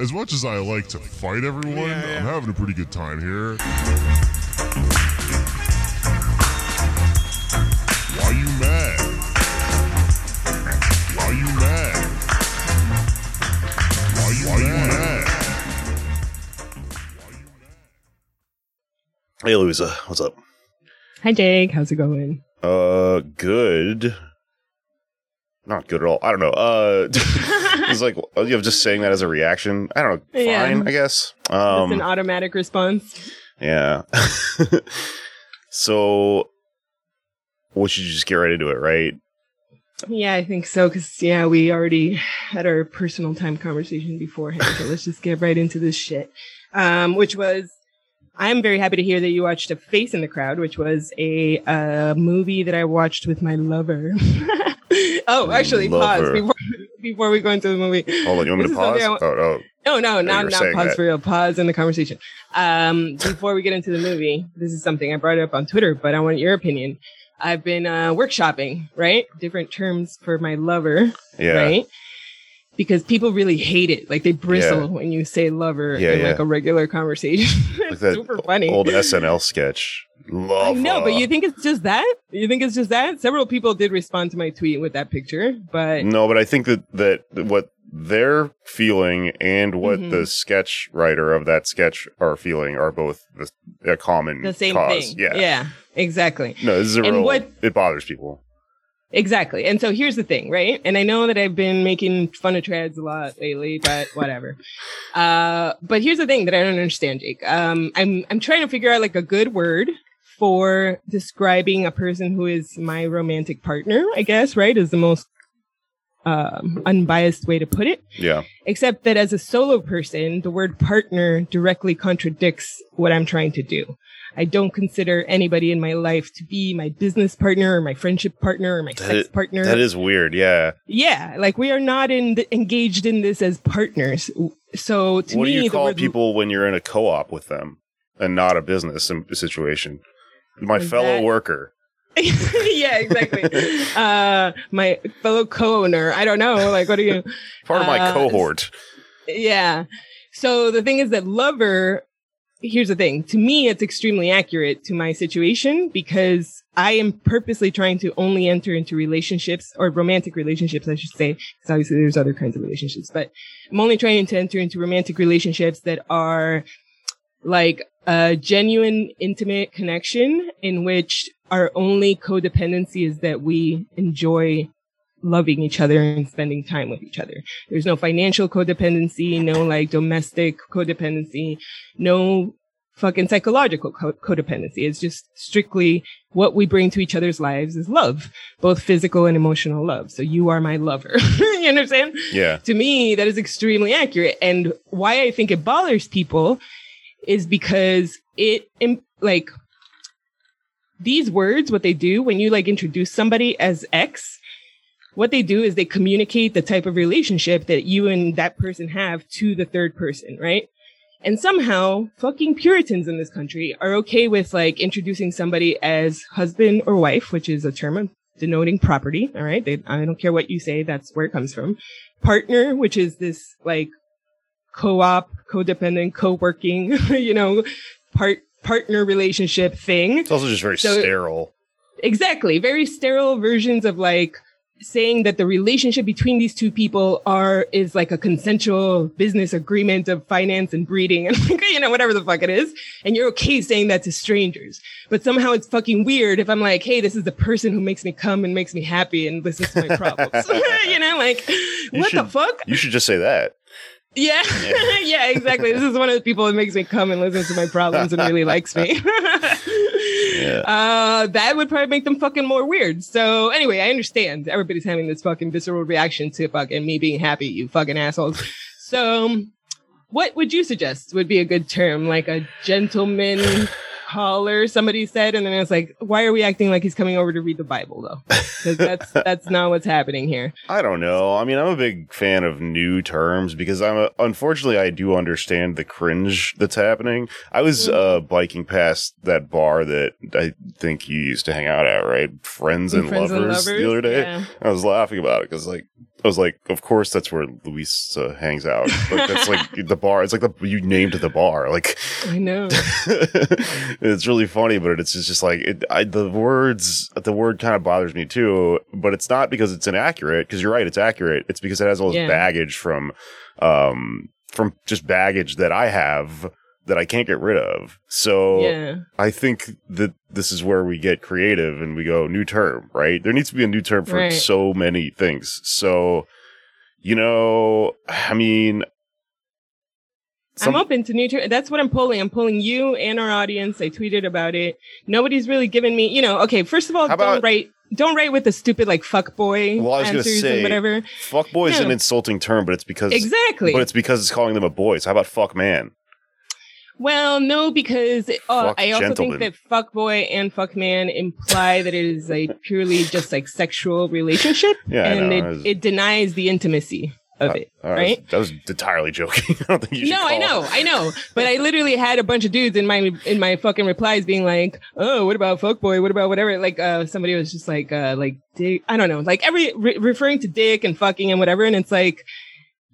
As much as I like to fight everyone, Yeah, yeah. I'm having a pretty good time here. Why you mad? Why you mad? Why you mad? Hey, Louisa, what's up? Hi, Jake. How's it going? Uh, good. Not good at all. I don't know. Uh, it's like you know, just saying that as a reaction. I don't know. Yeah. Fine, I guess. It's an Um, automatic response. yeah. so, we should just get right into it, right? Yeah, I think so. Because yeah, we already had our personal time conversation beforehand. So let's just get right into this shit. Um, which was, I'm very happy to hear that you watched A Face in the Crowd, which was a uh, movie that I watched with my lover. oh, actually, pause before before we go into the movie. Hold on, you want me to pause? something I wa- Oh, no. No, no, not not pause that. for real. Pause in the conversation. Um, before we get into the movie, this is something I brought up on Twitter, but I want your opinion. I've been uh, workshopping, right? Different terms for my lover, Yeah. right? Because people really hate it. Like they bristle Yeah. when you say lover Yeah, in yeah. like a regular conversation. Like it's that super funny. old SNL sketch. Love. I know, but you think it's just that? You think it's just that? Several people did respond to my tweet with that picture, but No, but I think that that what they're feeling and what Mhm. the sketch writer of that sketch are feeling are both the, a common the same cause. thing. Yeah. Yeah, exactly. No, this is a And real. what- it bothers people. Exactly. And so here's the thing, right? And I know that I've been making fun of trads a lot lately, but whatever. uh, but here's the thing that I don't understand, Jake. Um, I'm, I'm trying to figure out like a good word for describing a person who is my romantic partner, I guess, right? Is the most, um, unbiased way to put it. Yeah. Except that as a solo person, the word partner directly contradicts what I'm trying to do. I don't consider anybody in my life to be my business partner or my friendship partner or my That sex i- partner. That is weird. Yeah. yeah, like we are not in th- engaged in this as partners. So to what me, do you call people when you're in a co-op with them and not a business situation? My Is fellow worker. yeah, exactly. uh, my fellow co-owner. I don't know. Like, what do you? Part of my Uh, cohort. Yeah. So the thing is that lover, here's the thing. To me, it's extremely accurate to my situation because I am purposely trying to only enter into relationships or romantic relationships, I should say. Because obviously there's other kinds of relationships, but I'm only trying to enter into romantic relationships that are like a genuine, intimate connection in which our only codependency is that we enjoy loving each other and spending time with each other. There's no financial codependency, no like domestic codependency, no fucking psychological co- codependency. It's just strictly what we bring to each other's lives is love, both physical and emotional love. So you are my lover. you understand? Yeah. to me, that is extremely accurate. And why I think it bothers people is because it, like, these words, what they do when you like introduce somebody as X, what they do is they communicate the type of relationship that you and that person have to the third person, right? And somehow fucking Puritans in this country are okay with like introducing somebody as husband or wife, which is a term denoting property. All right. They, I don't care what you say. That's where it comes from. Partner, which is this like co-op, codependent, co-working, you know, part, partner relationship thing. It's also just very So- sterile. Exactly. Very sterile versions of like saying that the relationship between these two people are is like a consensual business agreement of finance and breeding and you know whatever the fuck it is. And you're okay saying that to strangers. But somehow it's fucking weird if i'm like hey this is the person who makes me come and makes me happy and listens to my problems you know like You what the fuck? You should just say that. yeah. Yeah. yeah exactly. This is one of the people that makes me come and listens to my problems and really likes me Yeah. uh, that would probably make them fucking more weird. So anyway, I understand everybody's having this fucking visceral reaction to fucking me being happy, you fucking assholes. So, what would you suggest would be a good term? Like a gentleman caller, somebody said, and then I was like, why are we acting like he's coming over to read the Bible though? Because that's that's not what's happening here. I don't know. I mean, I'm a big fan of new terms because I'm a, unfortunately I do understand the cringe that's happening. I was Mm-hmm. uh, biking past that bar that I think you used to hang out at, right? Friends and, Friends and lovers, the other day. Yeah. I was laughing about it because like I was like, of course, that's where Luis uh, hangs out. Like, that's like the bar. It's like the you named the bar. Like, I know. it's really funny, but it's just, just like it, I, the words. The word kind of bothers me too, but it's not because it's inaccurate. Because you're right, it's accurate. It's because it has all this Yeah. baggage from, um, from just baggage that I have that I can't get rid of. So Yeah. I think that this is where we get creative and we go new term, right? There needs to be a new term for Right. so many things. So, you know, I mean, some- I'm open to new. Ter- that's what I'm pulling. I'm pulling you and our audience. I tweeted about it. Nobody's really given me. You know. Okay. First of all, about- don't write. Don't write with the stupid like fuck boy Well, I was gonna answers say, and whatever. fuckboy is an insulting term, but it's because Exactly. but it's because it's calling them a boy. So how about fuck man? Well, no, because uh, I also gentleman. think that fuck boy and fuck man imply that it is a purely just like sexual relationship, Yeah, and it, was- it denies the intimacy of it, Uh, right? That was entirely joking. I don't think you No, I know, I know, but I literally had a bunch of dudes in my in my fucking replies being like, "Oh, what about fuckboy? What about whatever?" Like, uh, somebody was just like, uh, like dick. I don't know, like every re- referring to dick and fucking and whatever, and it's like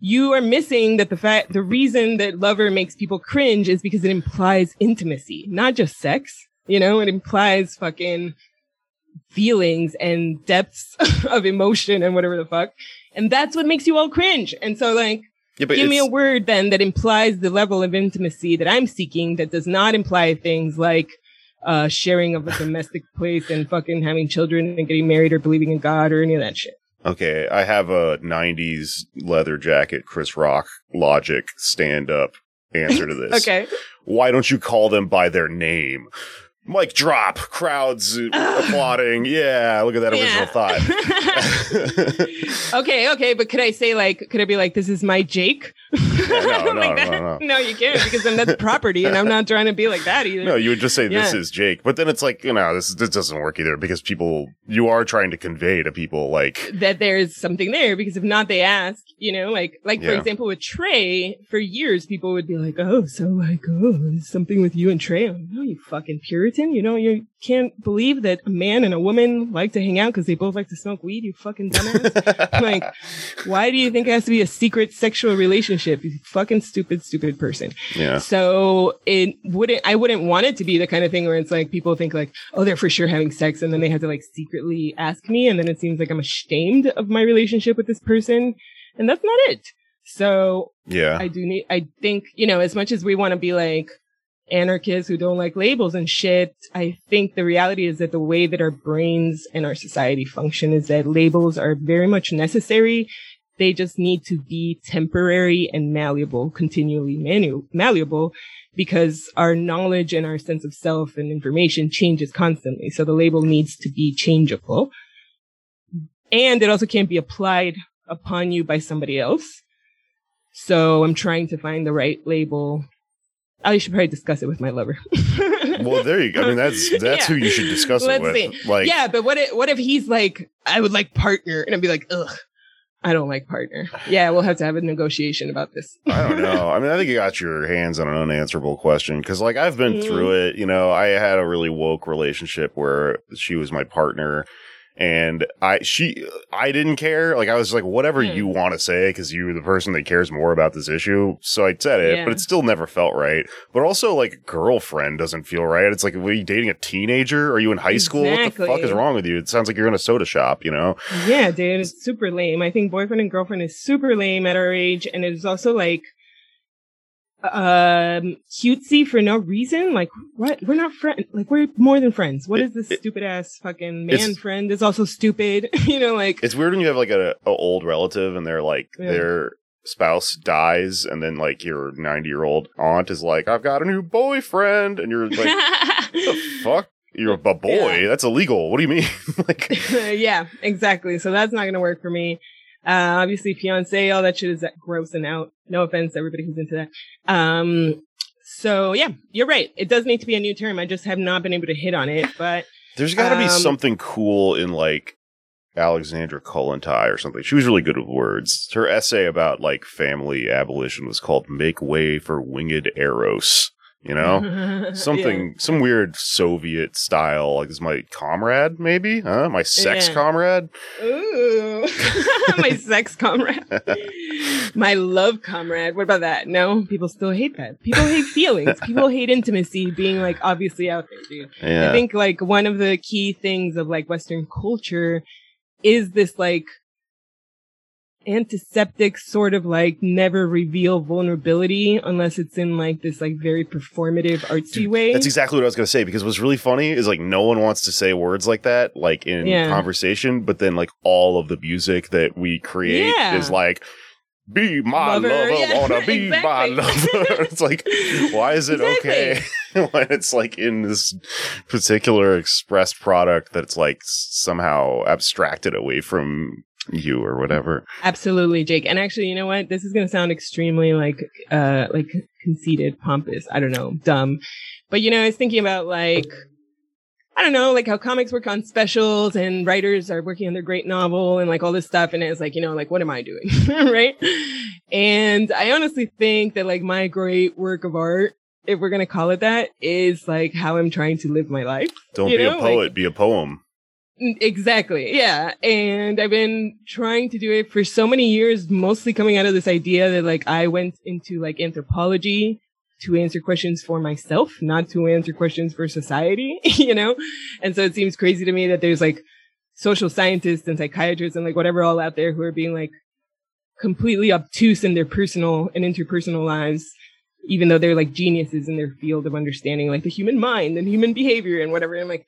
you are missing that the fact the reason that lover makes people cringe is because it implies intimacy, not just sex. You know, it implies fucking feelings and depths of emotion and whatever the fuck. And that's what makes you all cringe. And so like Yeah, give me a word then that implies the level of intimacy that I'm seeking that does not imply things like uh sharing of a domestic place and fucking having children and getting married or believing in God or any of that shit. Okay, I have a '90s leather jacket, Chris Rock logic stand up answer to this. Okay. Why don't you call them by their name? Mic drop, crowds applauding. Yeah, look at that original thought. okay, okay, but could I say like could I be like this is my Jake? no, no, Like no, that? no. you can't because then that's property and I'm not trying to be like that either. no, you would just say this Yeah. is Jake, but then it's like you know this this doesn't work either because people you are trying to convey to people like that there's something there because if not they ask you know like like for example with trey for years people would be like oh so like oh there's something with you and trey like, no you fucking puritan you know you can't believe that a man and a woman like to hang out because they both like to smoke weed you fucking dumbass like why do you think it has to be a secret sexual relationship you fucking stupid stupid person yeah. so it wouldn't, I wouldn't want it to be the kind of thing where it's like people think like, oh, they're for sure having sex. And then they have to like secretly ask me. And then it seems like I'm ashamed of my relationship with this person. And that's not it. So Yeah. I do need, I think, you know, as much as we want to be like anarchists who don't like labels and shit, I think the reality is that the way that our brains and our society function is that labels are very much necessary. They just need to be temporary and malleable, continually manu- malleable because our knowledge and our sense of self and information changes constantly. So the label needs to be changeable. And it also can't be applied upon you by somebody else. So I'm trying to find the right label. I should probably discuss it with my lover. well, there you go. I mean, that's that's Yeah. who you should discuss it Let's with. see. Like, yeah, but what if, what if he's like, I would like partner, and I'd be like, ugh, I don't like partner. Yeah, we'll have to have a negotiation about this. I don't know. I mean, I think you got your hands on an unanswerable question because, like, I've been Mhm. through it. You know, I had a really woke relationship where she was my partner, and I she I didn't care. Like, I was like, whatever Hmm. you want to say, because you're the person that cares more about this issue. So I said it, Yeah. but it still never felt right. But also, like, girlfriend doesn't feel right. It's like, were you dating a teenager? Are you in high school? What the fuck is wrong with you? It sounds like you're in a soda shop. You know? Yeah, dude, it's super lame. I think boyfriend and girlfriend is super lame at our age, and it is also like um cutesy for no reason. Like, what? We're not friends. Like, we're more than friends. What is this It- stupid ass fucking man friend? Is also stupid. you know, like It's weird when you have like a, a old relative and they're like Yeah. their spouse dies and then like your 90 year old aunt is like I've got a new boyfriend and you're like What the fuck you're a boy Yeah. that's illegal what do you mean like yeah, exactly. So that's not going to work for me. Uh, obviously, fiance, all that shit is gross and out. No offense everybody who's into that. Um, so yeah, you're right. It does need to be a new term. I just have not been able to hit on it, but there's got to be Um, something cool in like Alexandra Kollontai or something she was really good with words her essay about like family abolition was called make way for winged eros You know, something, some weird Soviet style. Like is my comrade, maybe, huh? My sex Yeah. comrade. Ooh, my sex comrade, my love comrade. What about that? No, people still hate that. People hate feelings. People hate intimacy being like obviously out there, dude. Yeah, I think like one of the key things of like Western culture is this like antiseptic sort of like never reveal vulnerability unless it's in like this like very performative artsy Dude, way. That's exactly what I was gonna say because what's really funny is like no one wants to say words like that like in Yeah. conversation, but then like all of the music that we create Yeah. is like be my Lover, lover, yeah, wanna be my lover. it's like why is it okay when it's like in this particular expressed product that's like somehow abstracted away from you or whatever. Absolutely, Jake. And actually, you know what? This is going to sound extremely like, uh, like conceited, pompous. I don't know, dumb. But you know, I was thinking about like, I don't know, like how comics work on specials and writers are working on their great novel and like all this stuff. And it's like, you know, like, what am I doing? right. And I honestly think that like my great work of art, if we're going to call it that, is like how I'm trying to live my life. Don't You be know, a poet, like- be a poem. Exactly. Yeah. And I've been trying to do it for so many years, mostly coming out of this idea that like I went into like anthropology to answer questions for myself, not to answer questions for society, you know? And so it seems crazy to me that there's like social scientists and psychiatrists and like whatever all out there who are being like completely obtuse in their personal and interpersonal lives, even though they're like geniuses in their field of understanding like the human mind and human behavior and whatever. I'm like,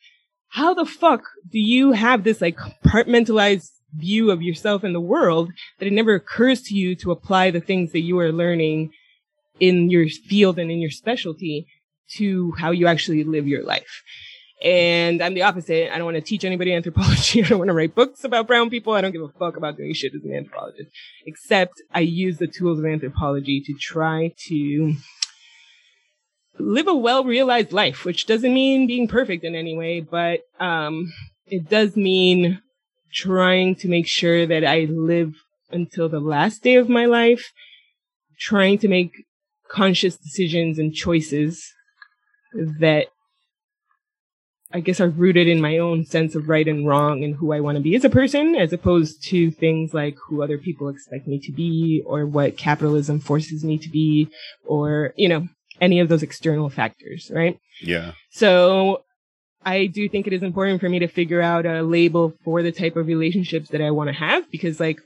how the fuck do you have this like compartmentalized view of yourself and the world that it never occurs to you to apply the things that you are learning in your field and in your specialty to how you actually live your life? And I'm the opposite. I don't want to teach anybody anthropology. I don't want to write books about brown people. I don't give a fuck about doing shit as an anthropologist, except I use the tools of anthropology to try to live a well realized life, which doesn't mean being perfect in any way, but um, it does mean trying to make sure that I live until the last day of my life, trying to make conscious decisions and choices that I guess are rooted in my own sense of right and wrong and who I want to be as a person, as opposed to things like who other people expect me to be or what capitalism forces me to be or, you know, any of those external factors, right? Yeah. So I do think it is important for me to figure out a label for the type of relationships that I want to have because like,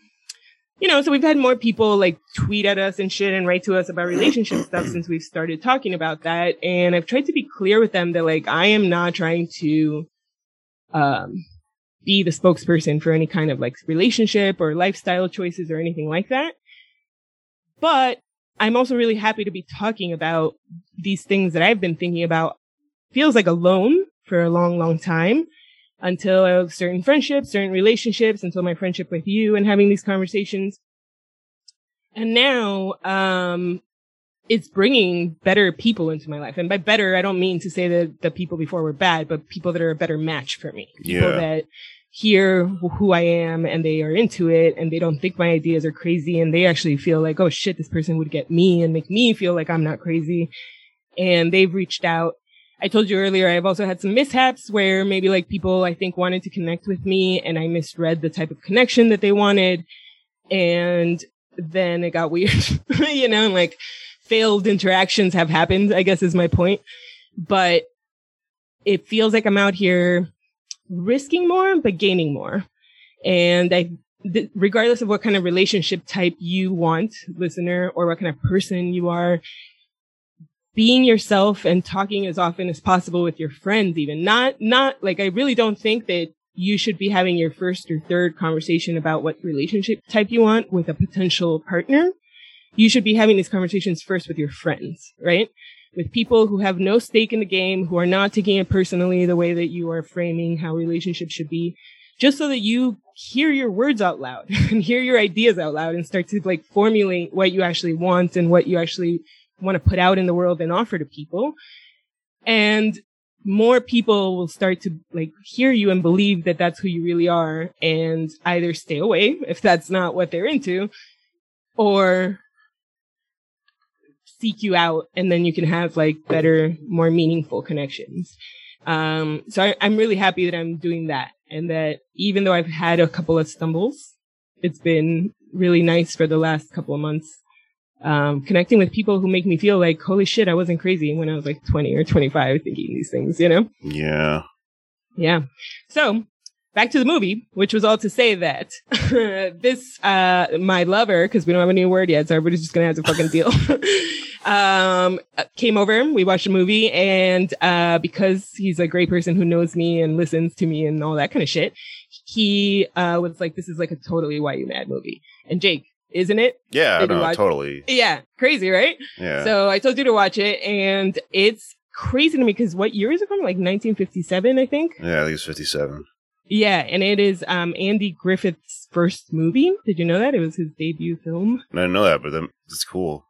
you know, so we've had more people like tweet at us and shit and write to us about relationship stuff since we've started talking about that. And I've tried to be clear with them that like, I am not trying to, um, be the spokesperson for any kind of like relationship or lifestyle choices or anything like that. But I'm also really happy to be talking about these things that I've been thinking about feels like alone for a long, long time until I have certain friendships, certain relationships, until my friendship with you and having these conversations. And now, um, it's bringing better people into my life. And by better, I don't mean to say that the people before were bad, but people that are a better match for me. People Yeah. that hear who I am and they are into it and they don't think my ideas are crazy and they actually feel like, oh shit, this person would get me and make me feel like I'm not crazy. And they've reached out. I told you earlier, I've also had some mishaps where maybe like people I think wanted to connect with me and I misread the type of connection that they wanted. And then it got weird, you know, and like failed interactions have happened, I guess is my point. But it feels like I'm out here risking more, but gaining more. And I, th- regardless of what kind of relationship type you want, listener, or what kind of person you are, being yourself and talking as often as possible with your friends, even not, not like I really don't think that you should be having your first or third conversation about what relationship type you want with a potential partner. You should be having these conversations first with your friends, right? With people who have no stake in the game, who are not taking it personally the way that you are framing how relationships should be, just so that you hear your words out loud and hear your ideas out loud and start to like formulate what you actually want and what you actually want to put out in the world and offer to people. And more people will start to like hear you and believe that that's who you really are and either stay away if that's not what they're into or seek you out and then you can have like better, more meaningful connections. Um, so I, I'm really happy that I'm doing that and that even though I've had a couple of stumbles, it's been really nice for the last couple of months. Um, connecting with people who make me feel like, holy shit, I wasn't crazy when I was like 20 or 25 thinking these things, you know? Yeah. Yeah. So back to the movie, which was all to say that this, uh, my lover, because we don't have a new word yet, so everybody's just gonna have to fucking deal. um, came over, we watched a movie, and uh, because he's a great person who knows me and listens to me and all that kind of shit, he uh was like, "This is like a totally why you mad movie." And Jake, isn't it? Yeah, no, watch- totally. Yeah, crazy, right? Yeah. So I told you to watch it, and it's crazy to me because what year is it from? Like 1957, I think. yeah, I think it's 57. Yeah, and it is um Andy Griffith's first movie. Did you know that? It was his debut film. I didn't know that, but then it's cool.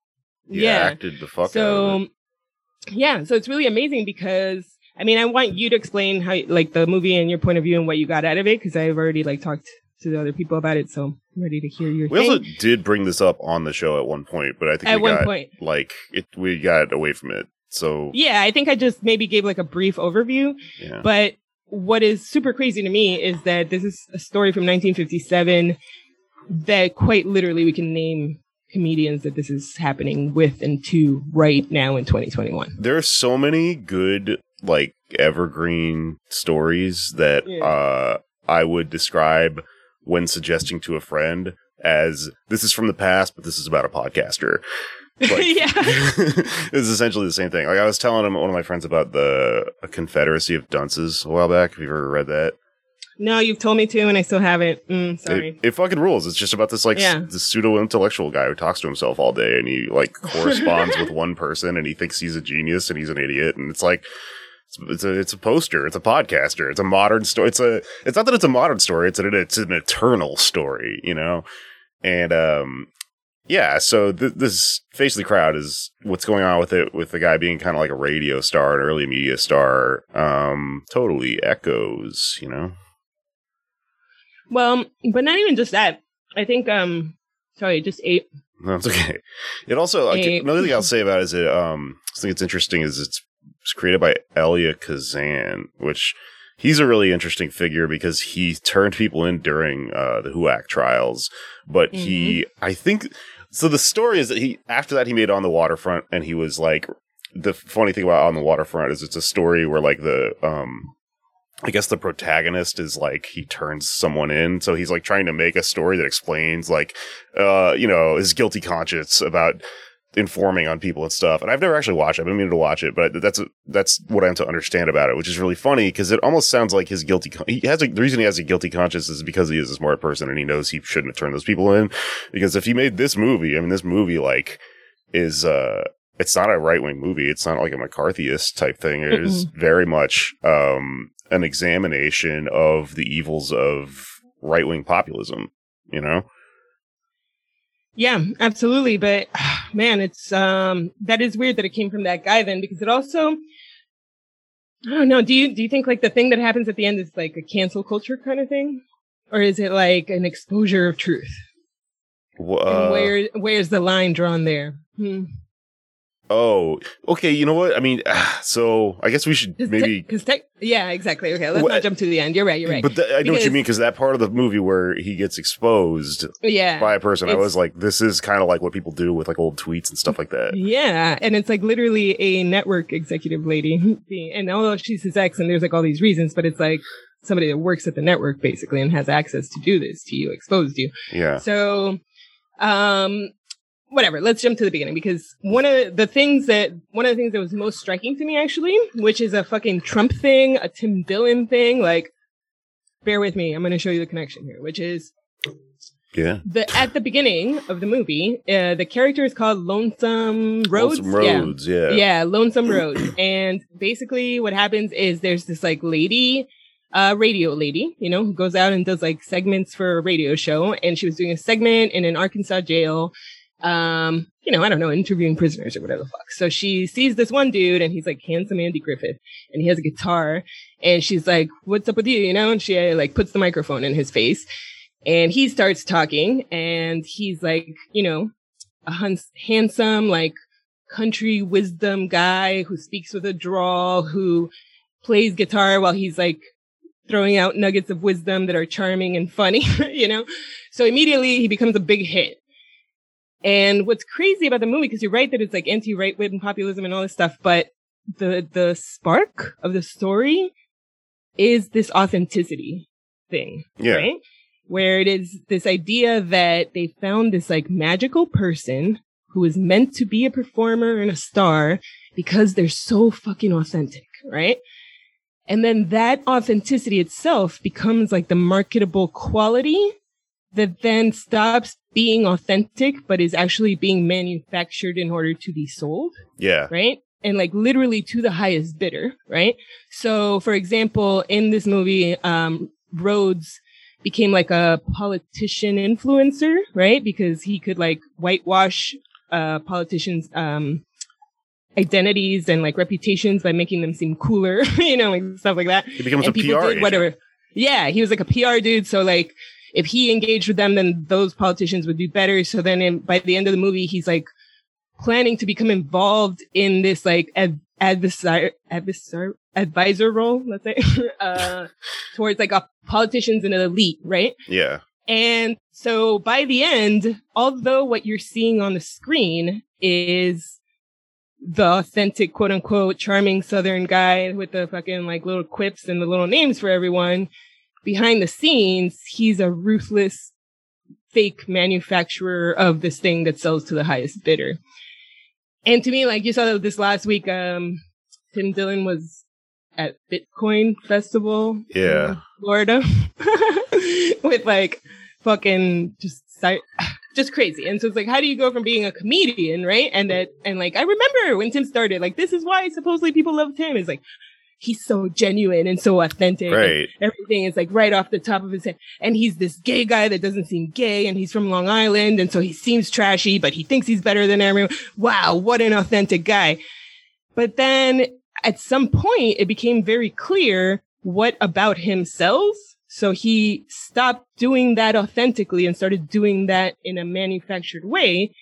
He Yeah. acted the fuck out of So it. yeah, so it's really amazing because I mean, I want you to explain how like the movie and your point of view and what you got out of it because I've already like talked to the other people about it, so I'm ready to hear your We thing. also did bring this up on the show at one point, but I think At we one got point. like it. We got away from it. So Yeah, I think I just maybe gave like a brief overview, yeah, But what is super crazy to me is that this is a story from 1957 that quite literally we can name comedians that this is happening with and to right now in 2021. there are so many good like evergreen stories that Yeah. uh I would describe when suggesting to a friend as this is from the past, but this is about a podcaster. Like, yeah. it's essentially the same thing. Like I was telling him one of my friends about the Confederacy of Dunces a while back. Have you ever read that? No, you've told me to and I still haven't. Mm, sorry. It, it fucking rules. It's just about this like Yeah. s- pseudo intellectual guy who talks to himself all day and he like corresponds with one person and he thinks he's a genius and he's an idiot and it's like it's, it's a it's a poster. It's a podcaster. It's a modern story. It's a it's not that it's a modern story. It's an it's an eternal story. You know, and um yeah. So th- this face of the crowd is what's going on with it with the guy being kind of like a radio star, an early media star. Um, totally echoes. You know. well, but not even just that. I think, um, sorry, just eight. No, it's okay. It also like, another thing I'll say about it is it um I think it's interesting is it's, it's created by Elia Kazan, which he's a really interesting figure because he turned people in during uh the HUAC trials, but he I think so the story is that he after that he made on the waterfront and he was like the funny thing about on the waterfront is it's a story where like the um I guess the protagonist is like he turns someone in, so he's like trying to make a story that explains like uh, you know, his guilty conscience about informing on people and stuff. And I've never actually watched it. I've been meaning to watch it, but that's that's what I'm to understand about it, which is really funny because it almost sounds like his guilty. Con- he has a, the reason he has a guilty conscience is because he is a smart person and he knows he shouldn't have turned those people in. Because if he made this movie, I mean, this movie like is uh. It's not a right wing movie. It's not like a McCarthyist type thing. It is very much um, an examination of the evils of right wing populism. You know, Yeah, absolutely. But man, it's um that is weird that it came from that guy then because it also I don't know. Do you do you think like the thing that happens at the end is like a cancel culture kind of thing? Or is it like an exposure of truth? Wh- uh, where where's the line drawn there? Hmm. Oh, okay. You know what? I mean, so I guess we should Cause maybe. because yeah, exactly. Okay, let's Well, not jump to the end. You're right. You're right. But th- I know what you mean because that part of the movie where he gets exposed yeah. by a person, I was like, this is kind of like what people do with like old tweets and stuff like that. Yeah, and it's like literally a network executive lady, and although she's his ex, and there's like all these reasons, but it's like somebody that works at the network basically and has access to do this to you, exposed you. Yeah. So, um, whatever. Let's jump to the beginning because one of the things that one of the things that was most striking to me actually, which is a fucking Trump thing, a Tim Dillon thing, like. Bear with me. I'm going to show you the connection here, which is Yeah. the at the beginning of the movie, uh, the character is called Lonesome Rhodes. Lonesome Yeah. Rhodes. Yeah. Yeah, Lonesome Rhodes. and basically what happens is there's this like lady, uh, radio lady, you know, who goes out and does like segments for a radio show. And she was doing a segment in an Arkansas jail. Um, you know, I don't know, interviewing prisoners or whatever the fuck. So she sees this one dude and he's like handsome Andy Griffith and he has a guitar and she's like, what's up with you? You know, and she uh, like puts the microphone in his face and he starts talking and he's like, you know, a handsome, like country wisdom guy who speaks with a drawl, who plays guitar while he's like throwing out nuggets of wisdom that are charming and funny, you know? So immediately he becomes a big hit. And what's crazy about the movie, because you're right that it's like anti-right wing populism and all this stuff, but the, the spark of the story is this authenticity thing, Yeah. right? Where it is this idea that they found this like magical person who is meant to be a performer and a star because they're so fucking authentic, right? And then that authenticity itself becomes like the marketable quality that then stops being authentic, but is actually being manufactured in order to be sold Yeah. right? And like literally to the highest bidder, right? So, for example, in this movie, um, Rhodes became like a politician influencer, right? Because he could like whitewash, uh, politicians, um, identities and like reputations by making them seem cooler, you know, like stuff like that He becomes and a PR did agent. whatever. Yeah, he was like a PR dude. So like, if he engaged with them, then those politicians would do better. So then, in, by the end of the movie, he's like planning to become involved in this like ad- adversar adversar advisor role, let's say, uh, towards like a politicians and an elite, right? Yeah. And so by the end, although what you're seeing on the screen is the authentic, quote unquote, charming Southern guy with the fucking like little quips and the little names for everyone, behind the scenes, he's a ruthless fake manufacturer of this thing that sells to the highest bidder. And to me, like you saw this last week, um, Tim Dillon was at Bitcoin Festival Yeah. in Florida with like fucking just just crazy. And so it's like, how do you go from being a comedian, right? And that, and like, I remember when Tim started, like, this is why supposedly people love Tim. It's like, he's so genuine and so authentic. Right. everything is like right off the top of his head. And he's this gay guy that doesn't seem gay and he's from Long Island. And so he seems trashy, but he thinks he's better than everyone. Wow. What an authentic guy. But then at some point, it became very clear what about himself. So he stopped doing that authentically and started doing that in a manufactured way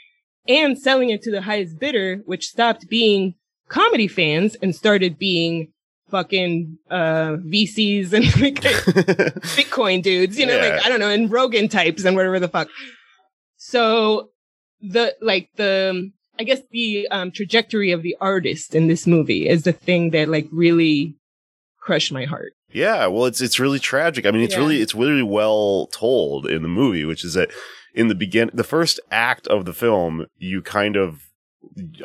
and selling it to the highest bidder, which stopped being comedy fans and started being fucking uh VCs and like Bitcoin dudes, you know, Yeah. like I don't know, and Rogan types and whatever the fuck. So the like the I guess the um trajectory of the artist in this movie is the thing that like really crushed my heart. Yeah, well, it's it's really tragic. I mean, it's Yeah. really it's really well told in the movie, which is that in the begin, the first act of the film, you kind of,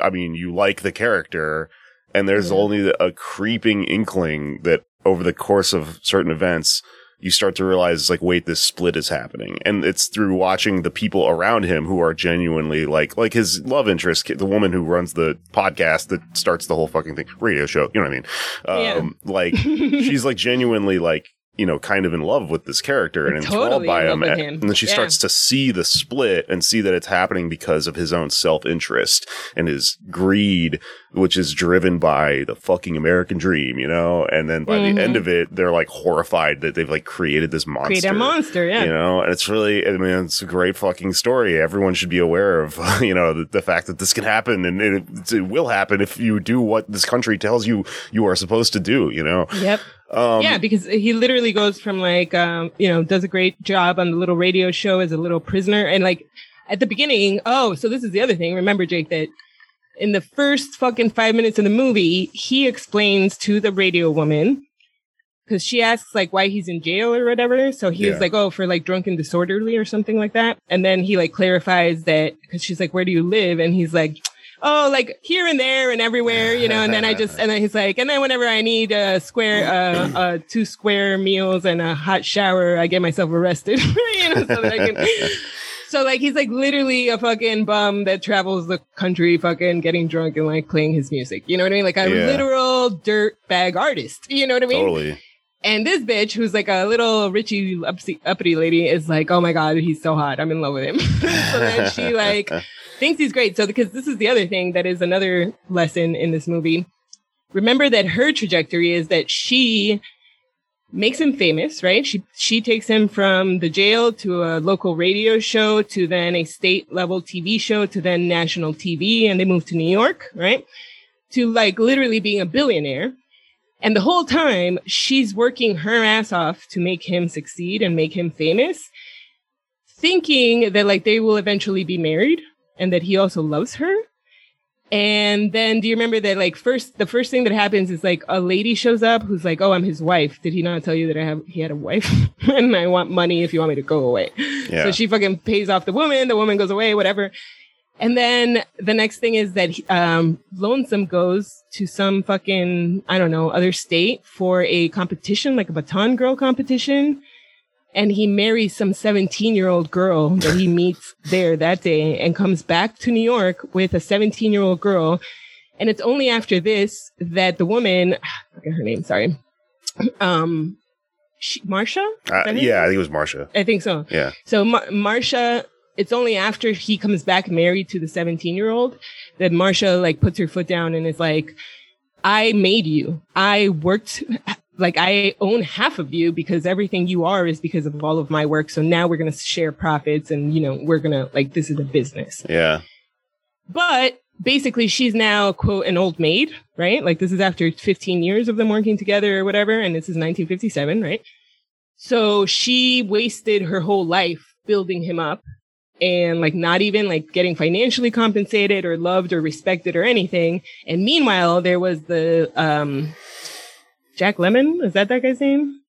I mean, you like the character, and there's Yeah. only a creeping inkling that over the course of certain events, you start to realize like, wait, this split is happening, and it's through watching the people around him who are genuinely like, like his love interest, the woman who runs the podcast that starts the whole fucking thing, radio show, you know what I mean? Yeah. Um, like she's like genuinely like you know kind of in love with this character and enthralled Totally by him. and, him. and then she Yeah. starts to see the split and see that it's happening because of his own self-interest and his greed which is driven by the fucking american dream you know and then by Mhm. the end of it they're like horrified that they've like created this monster Create a monster, yeah. you know and it's really i mean it's a great fucking story everyone should be aware of you know the, the fact that this can happen and it, it will happen if you do what this country tells you you are supposed to do you know Yep. Um yeah, because he literally goes from like, um, you know, does a great job on the little radio show as a little prisoner. And like at the beginning, oh, so this is the other thing. Remember, Jake, that in the first fucking five minutes of the movie, he explains to the radio woman, because she asks like why he's in jail or whatever. So he's Yeah. like, oh, for like drunken disorderly or something like that. And then he like clarifies that because she's like, where do you live? And he's like, oh, like here and there and everywhere, you know. And then I just, and then he's like, and then whenever I need a square, uh, uh, two square meals and a hot shower, I get myself arrested, you know, so that I can. So like he's like literally a fucking bum that travels the country fucking getting drunk and like playing his music. You know what I mean? Like a Yeah. literal dirt bag artist. You know what I mean? totally And this bitch, who's like a little Richie uppity, uppity lady, is like, oh my God, he's so hot. I'm in love with him. so then she like thinks he's great. So because this is the other thing that is another lesson in this movie. Remember that her trajectory is that she makes him famous, right? She she takes him from the jail to a local radio show to then a state level TV show to then national TV and they move to New York, right? To like literally being a billionaire. And the whole time she's working her ass off to make him succeed and make him famous, thinking that like they will eventually be married and that he also loves her. And then do you remember that like first the first thing that happens is like a lady shows up who's like, "Oh, I'm his wife. Did he not tell you that I have he had a wife and I want money if you want me to go away?" Yeah. So she fucking pays off the woman, the woman goes away, whatever. And then the next thing is that um Lonesome goes to some fucking I don't know, other state for a competition like a baton girl competition and he marries some 17 year old girl that he meets there that day and comes back to New York with a 17 year old girl. And it's only after this that the woman, I forget her name, sorry, um, she, Marsha? Uh, Is that her yeah, I think it was Marsha. I think so. Yeah. So Mar- Marsha, it's only after he comes back married to the 17 year old that Marsha like puts her foot down and is like, I made you. I worked, like I own half of you because everything you are is because of all of my work. So now we're going to share profits and, you know, we're going to like, this is a business. Yeah. But basically she's now quote an old maid, right? Like this is after 15 years of them working together or whatever. And this is 1957, right? So she wasted her whole life building him up and like not even like getting financially compensated or loved or respected or anything. And meanwhile, there was the, um, Jack Lemmon. Is that that guy's name?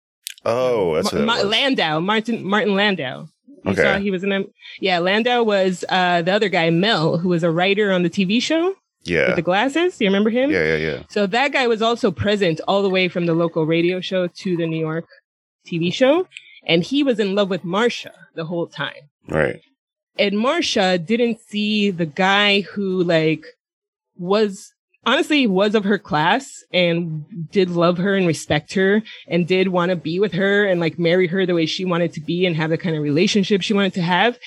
Oh, that's Ma- Ma- Landau, Martin, Martin Landau. You Okay. saw he was in yeah, Landau was, uh, the other guy, Mel, who was a writer on the TV show Yeah. with the glasses. You remember him? Yeah, yeah, yeah. So that guy was also present all the way from the local radio show to the New York TV show. And he was in love with Marsha the whole time. Right. And Marsha didn't see the guy who like was honestly was of her class and did love her and respect her and did want to be with her and like marry her the way she wanted to be and have the kind of relationship she wanted to have.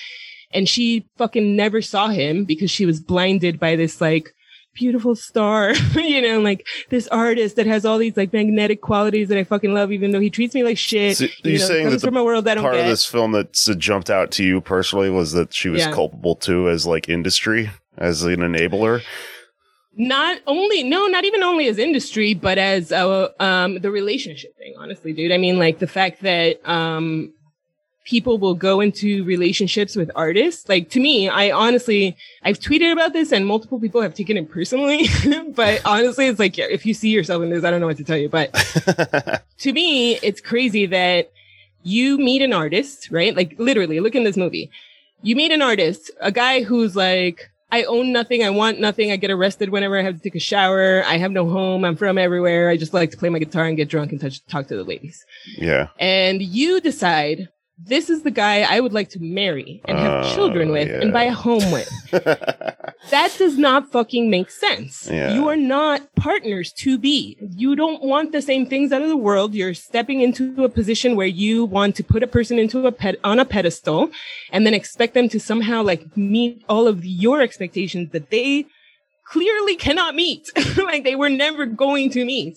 And she fucking never saw him because she was blinded by this like beautiful star, you know, like this artist that has all these like magnetic qualities that I fucking love, even though he treats me like shit. So you you're know, saying that from a world don't Part of this film that jumped out to you personally was that she was Yeah. culpable too as like industry, as an enabler. not only no not even only as industry but as uh, um the relationship thing honestly dude i mean like the fact that um people will go into relationships with artists like to me i honestly i've tweeted about this and multiple people have taken it personally but honestly it's like if you see yourself in this i don't know what to tell you but to me, it's crazy that you meet an artist, right? Like literally, look in this movie. You meet an artist, a guy who's like, I own nothing. I want nothing. I get arrested whenever I have to take a shower. I have no home. I'm from everywhere. I just like to play my guitar and get drunk and touch, talk to the ladies. yeah. And you decide this is the guy I would like to marry and have Oh, children with and buy a home with. That does not fucking make sense. Yeah. You are not partners to be. You don't want the same things out of the world. You're stepping into a position where you want to put a person into a ped- on a pedestal and then expect them to somehow like meet all of your expectations that they clearly cannot meet. like they were never going to meet.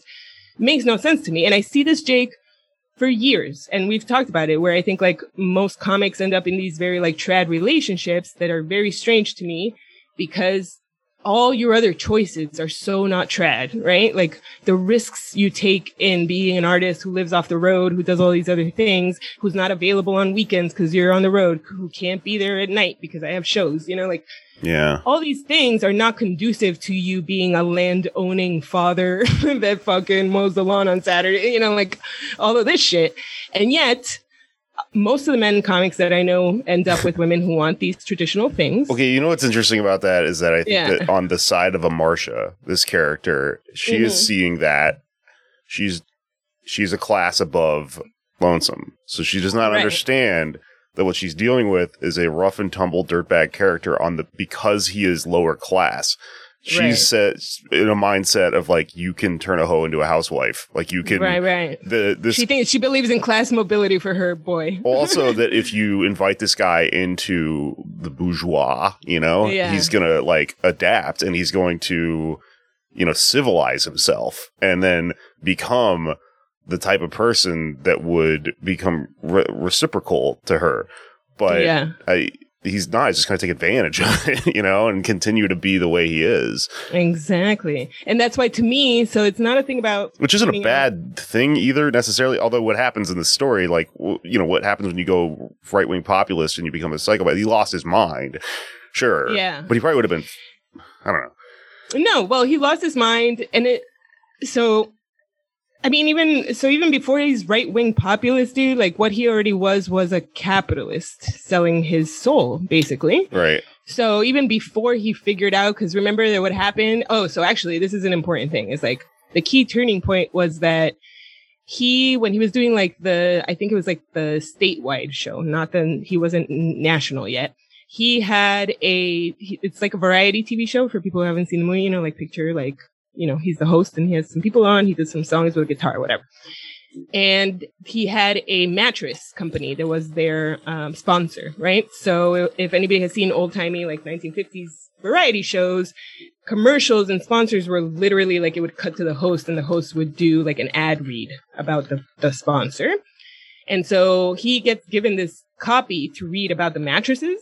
Makes no sense to me. And I see this, Jake, for years. And we've talked about it where I think like most comics end up in these very like trad relationships that are very strange to me because all your other choices are so not trad, right? Like the risks you take in being an artist who lives off the road, who does all these other things, who's not available on weekends because you're on the road, who can't be there at night because I have shows, you know, like Yeah. all these things are not conducive to you being a land owning father that fucking mows the lawn on Saturday, you know, like all of this shit. And yet, most of the men in comics that I know end up with women who want these traditional things. Okay, you know what's interesting about that is that I think Yeah. that on the side of a Marsha, this character, she is Mhm. seeing that she's she's a class above lonesome. So she does not Right. understand that what she's dealing with is a rough and tumble dirtbag character on the because he is lower class. She's Right. set in a mindset of like you can turn a hoe into a housewife. Like you can right, right. the this She thinks she believes in class mobility for her boy. also that if you invite this guy into the bourgeois, you know, Yeah. he's gonna like adapt and he's going to, you know, civilize himself and then become the type of person that would become re- reciprocal to her. But yeah. I, he's not. He's just going to take advantage of it, you know, and continue to be the way he is, Exactly. And that's why to me, so it's not a thing about which isn't a bad thing either necessarily. Although what happens in the story, like you know, what happens when you go right wing populist and you become a psychopath? He lost his mind, sure, Yeah. but he probably would have been. I don't know. No, well, he lost his mind, and it. So, I mean, even so, even before he's right wing populist, dude, like what he already was was a capitalist selling his soul, basically. Right. So even before he figured out, because remember that what happened? Oh, so actually, this is an important thing. It's like the key turning point was that he, when he was doing like the, I think it was like the statewide show, not the, he wasn't national yet. He had a, it's like a variety TV show for people who haven't seen the movie, you know, like picture like, you know, he's the host and he has some people on, he does some songs with a guitar, whatever. And he had a mattress company that was their um, sponsor, right? So if anybody has seen old timey like 1950s variety shows, commercials and sponsors were literally like it would cut to the host and the host would do like an ad read about the, the sponsor. And so he gets given this copy to read about the mattresses.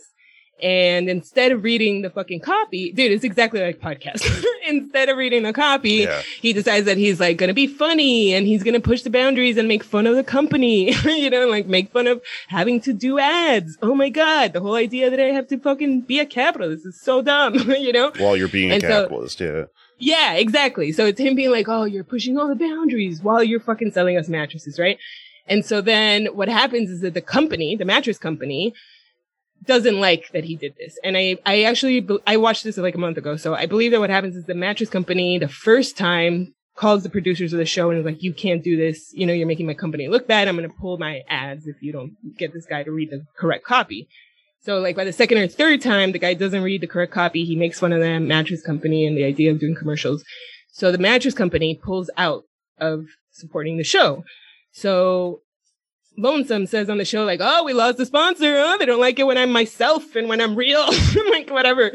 And instead of reading the fucking copy, dude, it's exactly like podcast. instead of reading the copy, Yeah. he decides that he's like gonna be funny and he's gonna push the boundaries and make fun of the company, you know, like make fun of having to do ads. Oh my god, the whole idea that I have to fucking be a capitalist is so dumb, you know? While you're being a And so- capitalist, yeah. Yeah, exactly. So it's him being like, oh, you're pushing all the boundaries while you're fucking selling us mattresses, right? And so then what happens is that the company, the mattress company, doesn't like that he did this. And I, I actually, I watched this like a month ago. So I believe that what happens is the mattress company, the first time calls the producers of the show and is like, you can't do this. You know, you're making my company look bad. I'm going to pull my ads if you don't get this guy to read the correct copy. So like by the second or third time, the guy doesn't read the correct copy. He makes fun of the mattress company and the idea of doing commercials. So the mattress company pulls out of supporting the show. So Lonesome says on the show, like, oh, we lost the sponsor. Oh, they don't like it when I'm myself and when I'm real. like, whatever.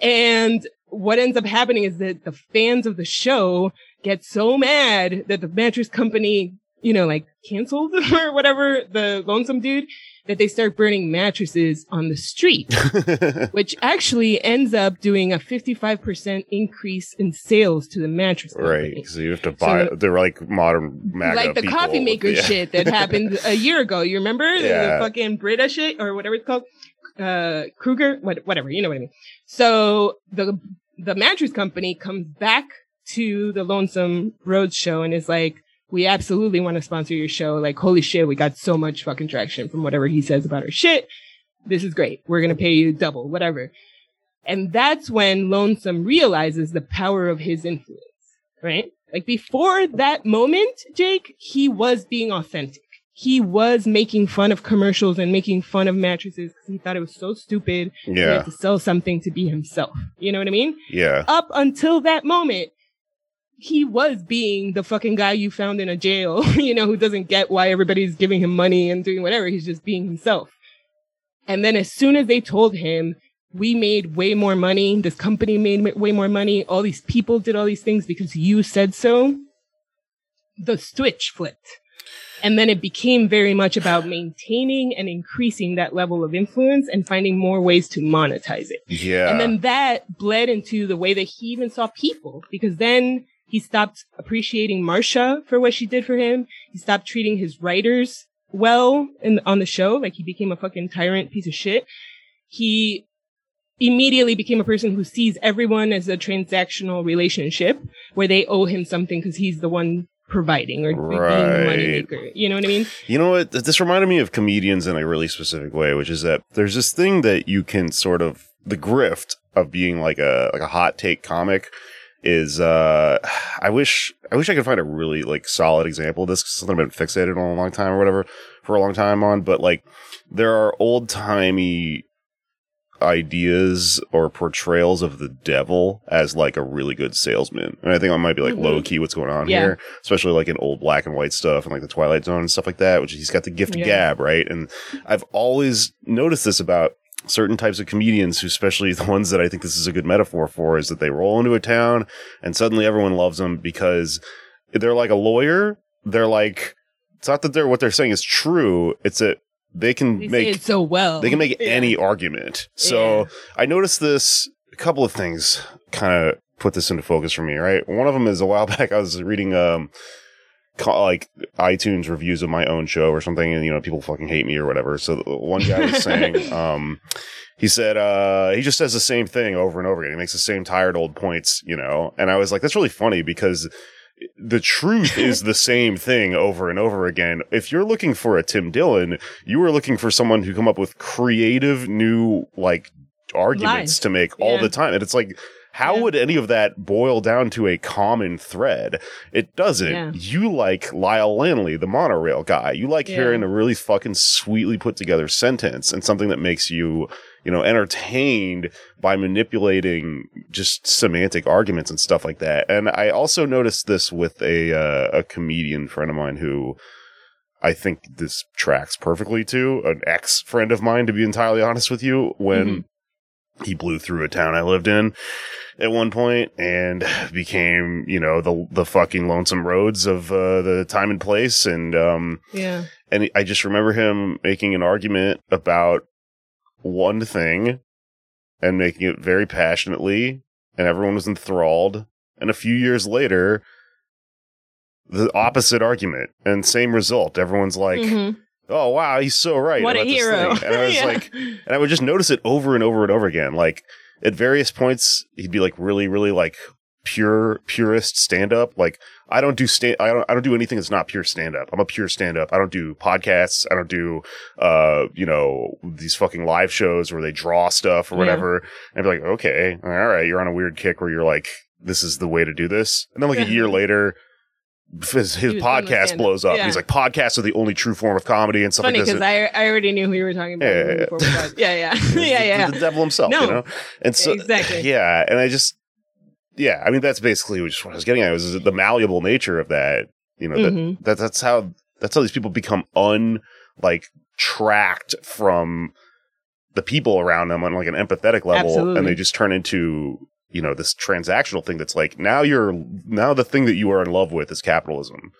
And what ends up happening is that the fans of the show get so mad that the mattress company, you know, like canceled or whatever, the lonesome dude, that they start burning mattresses on the street, which actually ends up doing a 55% increase in sales to the mattress company. right. So you have to buy. So- they're like modern MAGA like the people. coffee maker Yeah. shit that happened a year ago. You remember Yeah. the fucking Brita shit or whatever it's called, uh, Kruger, what, whatever. You know what I mean. So the the mattress company comes back to the Lonesome Rhodes show and is like, "We absolutely want to sponsor your show. Like, holy shit, we got so much fucking traction from whatever he says about our shit. This is great. We're gonna pay you double, whatever." And that's when Lonesome realizes the power of his influence, right? Like before that moment, Jake, he was being authentic. He was making fun of commercials and making fun of mattresses because he thought it was so stupid. He Yeah. had to sell something to be himself. You know what I mean? Yeah. Up until that moment, he was being the fucking guy you found in a jail, you know, who doesn't get why everybody's giving him money and doing whatever. He's just being himself. And then as soon as they told him, we made way more money, this company made way more money, all these people did all these things because you said so, the switch flipped. And then it became very much about maintaining and increasing that level of influence and finding more ways to monetize it. Yeah. And then that bled into the way that he even saw people because then he stopped appreciating Marsha for what she did for him. He stopped treating his writers well in, on the show. Like he became a fucking tyrant piece of shit. He immediately became a person who sees everyone as a transactional relationship where they owe him something because he's the one providing or being the Right. moneymaker. You know what I mean? You know what? This reminded me of comedians in a really specific way, which is that there's this thing that you can sort of the grift of being like a like a hot take comic is uh I wish I wish I could find a really like solid example of this something I've been fixated on a long time or whatever for a long time on, but like there are old timey ideas or portrayals of the devil as like a really good salesman. And I think I might be like Mhm. low key what's going on Yeah. here, especially like in old black and white stuff and like the Twilight Zone and stuff like that, which he's got the gift Yeah. gab, right? And I've always noticed this about certain types of comedians who especially the ones that I think this is a good metaphor for is that they roll into a town and suddenly everyone loves them because they're like a lawyer they're like, it's not that they're what they're saying is true. It's that they can They make it so well. they can make Yeah. any argument. So Yeah. I noticed this. A couple of things kind of put this into focus for me. Right, one of them is a while back. I was reading um like iTunes reviews of my own show or something, and you know people fucking hate me or whatever. So one guy was saying, um, he said uh, he just says the same thing over and over again. He makes the same tired old points, you know. And I was like, that's really funny because the truth is the same thing over and over again. If you're looking for a Tim Dillon, you are looking for someone who come up with creative new like arguments Lies. to make all the time. And it's like, how Yeah. would any of that boil down to a common thread? It doesn't. Yeah. You like Lyle Lanley, the monorail guy. You like Yeah. hearing a really fucking sweetly put together sentence and something that makes you, you know, entertained by manipulating just semantic arguments and stuff like that. And I also noticed this with a uh, a comedian friend of mine who I think this tracks perfectly to an ex friend of mine, to be entirely honest with you, when Mm-hmm. He blew through a town I lived in at one point and became, you know, the the fucking lonesome Rhodes of uh, the time and place. And um, Yeah. and I just remember him making an argument about one thing and making it very passionately, and everyone was enthralled. And a few years later, the opposite argument and same result. Everyone's like, Mhm. "Oh wow, he's so right." what a hero. thing." And I was Yeah. like, and I would just notice it over and over and over again. Like at various points, he'd be like really, really like pure purist stand up. Like I don't do stand, I don't, I don't do anything that's not pure stand up. I'm a pure stand up. I don't do podcasts. I don't do, uh, you know, these fucking live shows where they draw stuff or Yeah. whatever. And I'd be like, okay, all right, you're on a weird kick where you're like, this is the way to do this. And then like a year later. His, his He was doing the podcast blows up. Yeah. He's like, podcasts are the only true form of comedy and stuff Funny like this. because I I already knew who you were talking about Yeah, yeah, yeah. before we got. Yeah, yeah, the- yeah, yeah. The, the devil himself, No. you know? And so, Exactly. yeah. And I just, yeah, I mean, that's basically just what I was getting at was the malleable nature of that, you know, that, Mhm. that that's how, that's how these people become un, like, tracked from the people around them on like an empathetic level. Absolutely. And they just turn into, you know, this transactional thing that's like, now you're, now the thing that you are in love with is capitalism.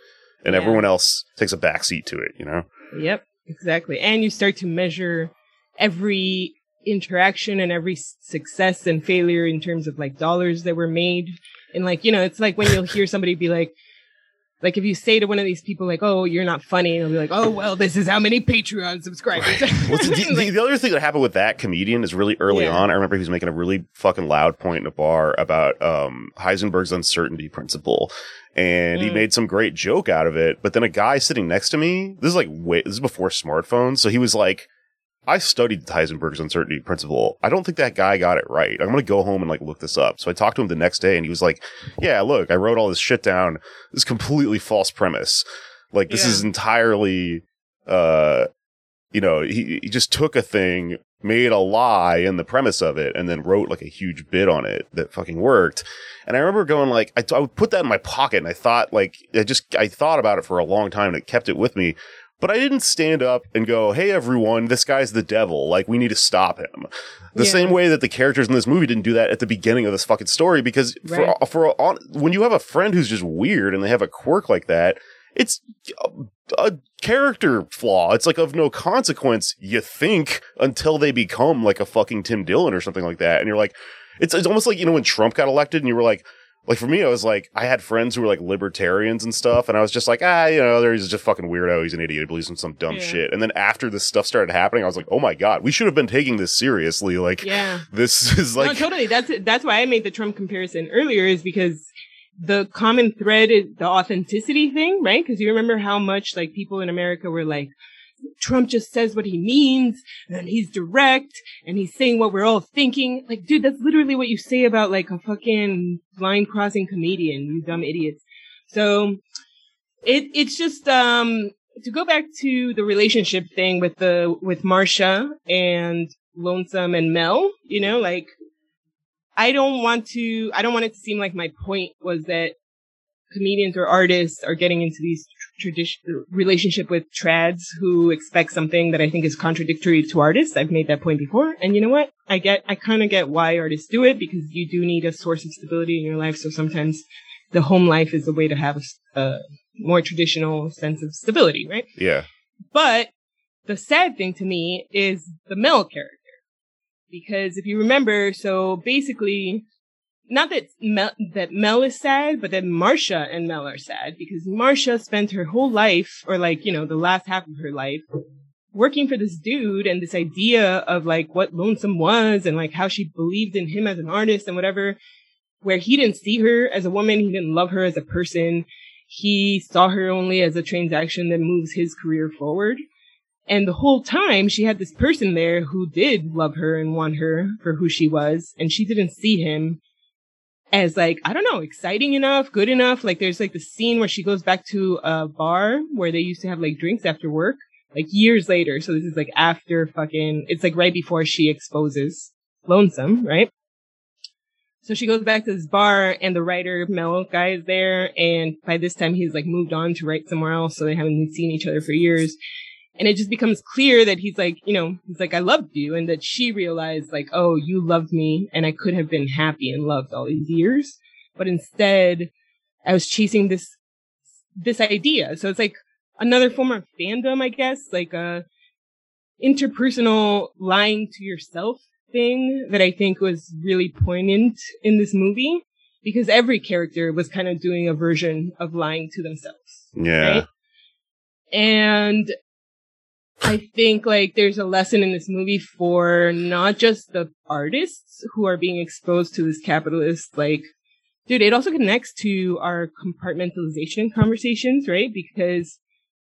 And Yeah. everyone else takes a backseat to it, you know? Yep, exactly. And you start to measure every interaction and every success and failure in terms of like dollars that were made. And like, you know, it's like when you'll hear somebody be like, like if you say to one of these people like, "Oh, you're not funny," they'll be like, "Oh, well, this is how many Patreon subscribers." Well, the, the, the other thing that happened with that comedian is really early Yeah. on. I remember he was making a really fucking loud point in a bar about um, Heisenberg's uncertainty principle, and he Mm. made some great joke out of it. But then a guy sitting next to me, this is like wait, this is before smartphones, so he was like. I studied Heisenberg's uncertainty principle. I don't think that guy got it right. I'm going to go home and like look this up. So I talked to him the next day and he was like, yeah, look, I wrote all this shit down. This is completely false premise. Like this Yeah. is entirely, uh, you know, he, he just took a thing, made a lie in the premise of it, and then wrote like a huge bit on it that fucking worked. And I remember going like, I, I would put that in my pocket, and I thought like, I just I thought about it for a long time, and it kept it with me. But I didn't stand up and go, "Hey everyone, this guy's the devil. Like we need to stop him." The Yeah. same way that the characters in this movie didn't do that at the beginning of this fucking story, because Right. for for on, when you have a friend who's just weird and they have a quirk like that, it's a, a character flaw. It's like of no consequence. You think until they become like a fucking Tim Dillon or something like that, and you're like, it's it's almost like you know when Trump got elected, and you were like. Like for me, I was like, I had friends who were like libertarians and stuff, and I was just like, ah, you know, there's just fucking weirdo. He's an idiot. He believes in some dumb Yeah. shit. And then after this stuff started happening, I was like, oh my god, we should have been taking this seriously. Like, yeah. this is like, no, totally. That's that's why I made the Trump comparison earlier, is because the common thread is the authenticity thing, right? Because you remember how much like people in America were like, Trump just says what he means, and he's direct, and he's saying what we're all thinking. Like, dude, that's literally what you say about like a fucking line crossing comedian, you dumb idiots. So it it's just um to go back to the relationship thing with the with Marsha and Lonesome and Mel, you know, like I don't want to I don't want it to seem like my point was that comedians or artists are getting into these tradition relationship with trads who expect something that I think is contradictory to artists. I've made that point before. And you know what? I get I kind of get why artists do it because you do need a source of stability in your life. So sometimes the home life is the way to have a more traditional sense of stability, right? Yeah. But the sad thing to me is the male character. Because if you remember, so basically, not that Mel, that Mel is sad, but that Marsha and Mel are sad because Marsha spent her whole life, or like, you know, the last half of her life, working for this dude and this idea of like what Lonesome was and like how she believed in him as an artist and whatever, where he didn't see her as a woman, he didn't love her as a person. He saw her only as a transaction that moves his career forward. And the whole time she had this person there who did love her and want her for who she was. And she didn't see him as like, I don't know, exciting enough, good enough. Like there's like the scene where she goes back to a bar where they used to have like drinks after work, like years later. So this is like after fucking, it's like right before she exposes Lonesome, right? So she goes back to this bar and the writer Mel guy is there. And by this time he's like moved on to write somewhere else. So they haven't seen each other for years. And it just becomes clear that he's like, you know, he's like, I loved you. And that she realized like, oh, you loved me and I could have been happy and loved all these years. But instead I was chasing this, this idea. So it's like another form of fandom, I guess, like a interpersonal lying to yourself thing that I think was really poignant in this movie because every character was kind of doing a version of lying to themselves. Yeah. Right? And I think like there's a lesson in this movie for not just the artists who are being exposed to this capitalist, like, dude, it also connects to our compartmentalization conversations, right? Because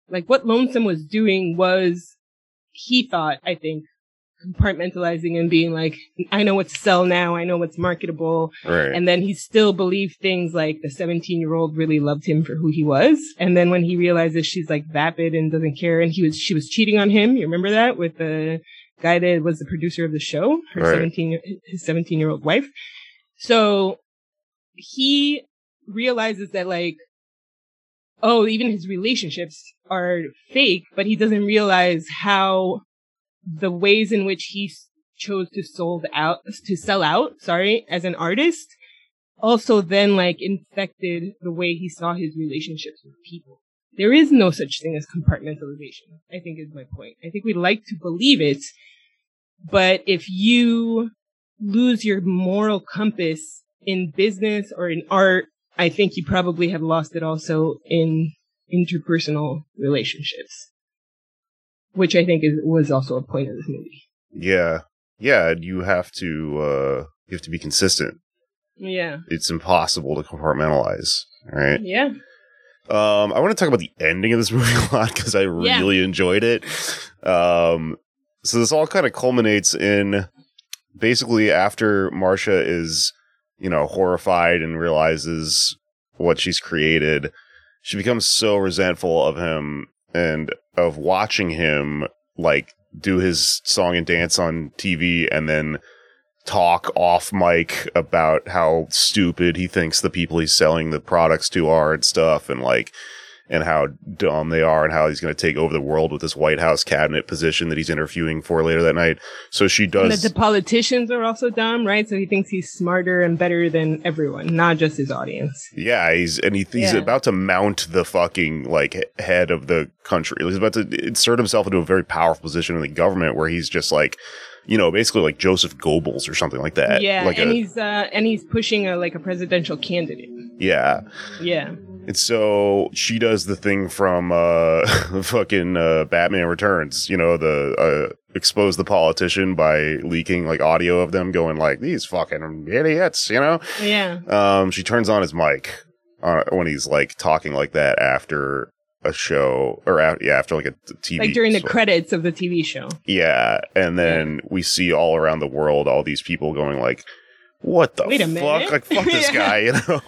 like what Lonesome was doing was he thought, I think, compartmentalizing and being like, I know what to sell now. I know what's marketable. Right. And then he still believed things like the 17 year old really loved him for who he was. And then when he realizes she's like vapid and doesn't care and he was, she was cheating on him. You remember that with the guy that was the producer of the show, her Right. 17, his 17 year old wife. So he realizes that like, oh, even his relationships are fake, but he doesn't realize how the ways in which he chose to sold out to sell out sorry as an artist also then like infected the way he saw his relationships with people. There is no such thing as compartmentalization i think is my point. I think we like to believe it but if you lose your moral compass in business or in art i think you probably have lost it also in interpersonal relationships which I think is was also a point of this movie. Yeah. Yeah. You have to, uh, you have to be consistent. Yeah. It's impossible to compartmentalize. Right. Yeah. Um, I want to talk about the ending of this movie a lot because I Yeah. really enjoyed it. Um, so this all kind of culminates in basically after Marsha is, you know, horrified and realizes what she's created, she becomes so resentful of him and of watching him like do his song and dance on TV and then talk off mic about how stupid he thinks the people he's selling the products to are and stuff and like and how dumb they are and how he's going to take over the world with this White House cabinet position that he's interviewing for later that night. So she does that the politicians are also dumb, right? So he thinks he's smarter and better than everyone, not just his audience. Yeah, he's and he, he's Yeah. about to mount the fucking like head of the country. He's about to insert himself into a very powerful position in the government where he's just like, you know, basically like Joseph Goebbels or something like that. yeah, like and a, he's uh and he's pushing a like a presidential candidate. yeah. Yeah. And so she does the thing from uh fucking uh Batman Returns, you know, the uh expose the politician by leaking like audio of them going like these fucking idiots, you know? Yeah. Um she turns on his mic uh, when he's like talking like that after a show or after, yeah, after like a TV Like during the credits of the TV show. Yeah, and then we see all around the world all these people going like, "What the Wait a fuck? minute." Like fuck this Yeah. guy," you know.